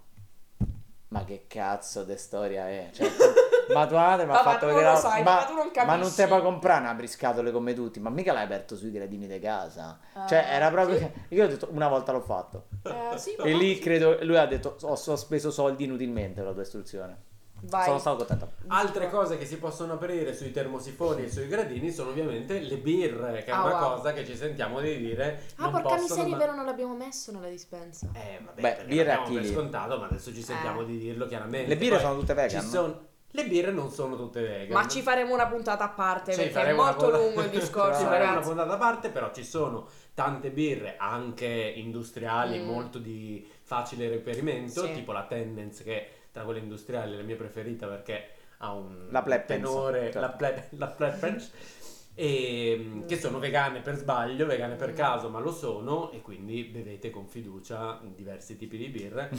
ma che cazzo di storia è? Cioè, ma tua madre mi ha fatto vedere, sai, ma, ma tu non ma non capisci." te puoi comprare una briscatole come tutti, ma mica l'hai aperto sui gradini di casa. Cioè, Ah, era proprio... sì. Io ho detto, una volta l'ho fatto. Eh, sì, E lì credo, lui ha detto, ho, ho speso soldi inutilmente per la tua istruzione. Vai. Sono stato contento. Altre cose che si possono aprire sui termosifoni e sui gradini sono ovviamente le birre, che è Ah, una wow. cosa che ci sentiamo di dire. Ah, non porca possono miseria, ma- vero, non l'abbiamo messo nella dispensa. Eh, vabbè, Beh, perché birre a l'abbiamo per chili. scontato, ma adesso ci sentiamo Eh. di dirlo chiaramente. Le birre Poi sono tutte vegan, ci no? sono- Le birre non sono tutte vegan. Ma ci faremo una puntata a parte Sì, perché è faremo una molto puntata- lungo il Ci discorso, faremo una ragazzi. puntata a parte, però ci sono tante birre anche industriali, Mm. molto di facile reperimento, Sì. tipo la Tendence che tra quelle industriali è la mia preferita perché ha un La tenore, certo. la, ple, la Pleppens, e, Mm. che sono vegane per sbaglio, vegane per Mm. caso, ma lo sono e quindi bevete con fiducia diversi tipi di birre.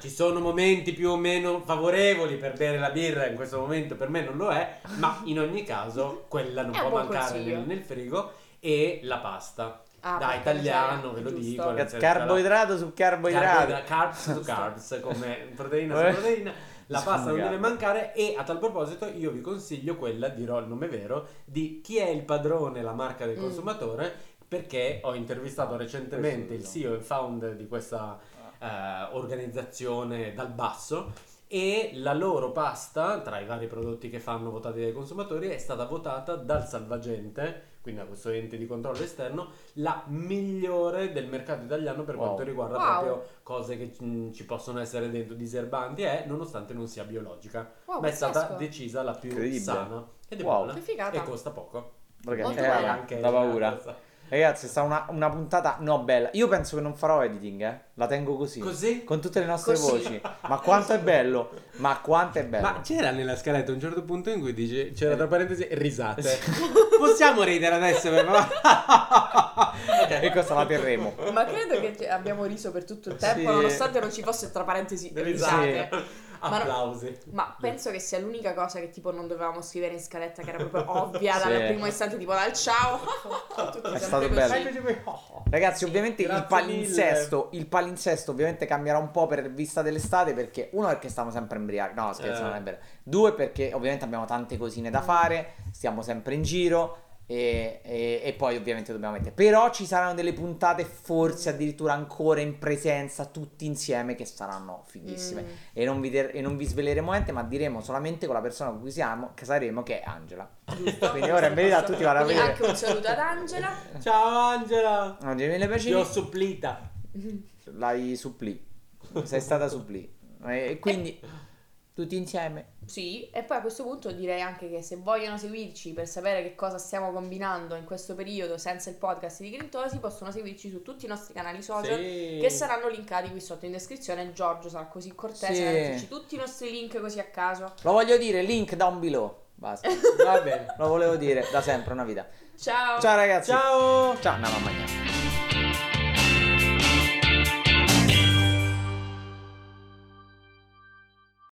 Ci sono momenti più o meno favorevoli per bere la birra, in questo momento per me non lo è, ma in ogni caso quella non È può mancare nel, nel frigo e la pasta. Ah, da italiano, ve lo giusto. dico. Cazzo, Carboidrato su carboidrato. Carboidra- carbs to carbs, come proteina Eh. su proteina. La pasta non deve mancare e a tal proposito io vi consiglio quella, dirò il nome vero, di chi è il padrone, la marca del Mm. consumatore, perché ho intervistato recentemente il CEO e founder di questa eh, organizzazione dal basso e la loro pasta, tra i vari prodotti che fanno votati dai consumatori, è stata votata dal Salvagente, quindi da questo ente di controllo esterno, la migliore del mercato italiano per Wow. quanto riguarda Wow. proprio cose che ci possono essere dentro diserbanti e nonostante non sia biologica, Wow, ma è stata decisa la più sana ed è Wow. buona e costa poco. Molto bella. raga, Anche da paura. Ragazzi, è stata una, una puntata no bella. Io penso che non farò editing, eh. La tengo così. Così? Con tutte le nostre Così. voci. Ma quanto è bello! Ma quanto è bello! Ma c'era nella scaletta un certo punto in cui dice c'era tra parentesi risate. Possiamo ridere adesso per e questa la terremo. Ma credo che abbiamo riso per tutto il tempo, Sì. nonostante non ci fosse tra parentesi risate. risate. Ma Applausi. Ma penso che sia l'unica cosa che tipo non dovevamo scrivere in scaletta, che era proprio ovvia Sì. dal primo istante, tipo dal ciao. Tutti È stato così. bello. Ragazzi, ovviamente il Grazie palinsesto, il palinsesto ovviamente cambierà un po' per vista dell'estate perché uno perché stiamo sempre imbriachi, no scherzo Eh. non è vero, due perché ovviamente abbiamo tante cosine da fare, stiamo sempre in giro e, e- e poi ovviamente dobbiamo mettere, però ci saranno delle puntate forse addirittura ancora in presenza tutti insieme che saranno fighissime Mm. e, non vi der- e non vi sveleremo niente ma diremo solamente con la persona con cui siamo, che saremo che è Angela. Quindi ora in verità tutti vanno a vedere. anche un saluto ad Angela. Ciao Angela. Oggi me le Ti ho supplita. l'hai supplì. Sei stata supplì. E quindi tutti insieme. Sì, e poi a questo punto direi anche che se vogliono seguirci per sapere che cosa stiamo combinando in questo periodo senza il podcast di Grintosi, possono seguirci su tutti i nostri canali social Sì. che saranno linkati qui sotto in descrizione. Giorgio sarà così cortese Sì. da metterci tutti i nostri link così a caso. Lo voglio dire, link down below. Basta. Va bene. Lo volevo dire da sempre, una vita. Ciao! Ciao ragazzi. Ciao. Ciao, andiamo a mangiare.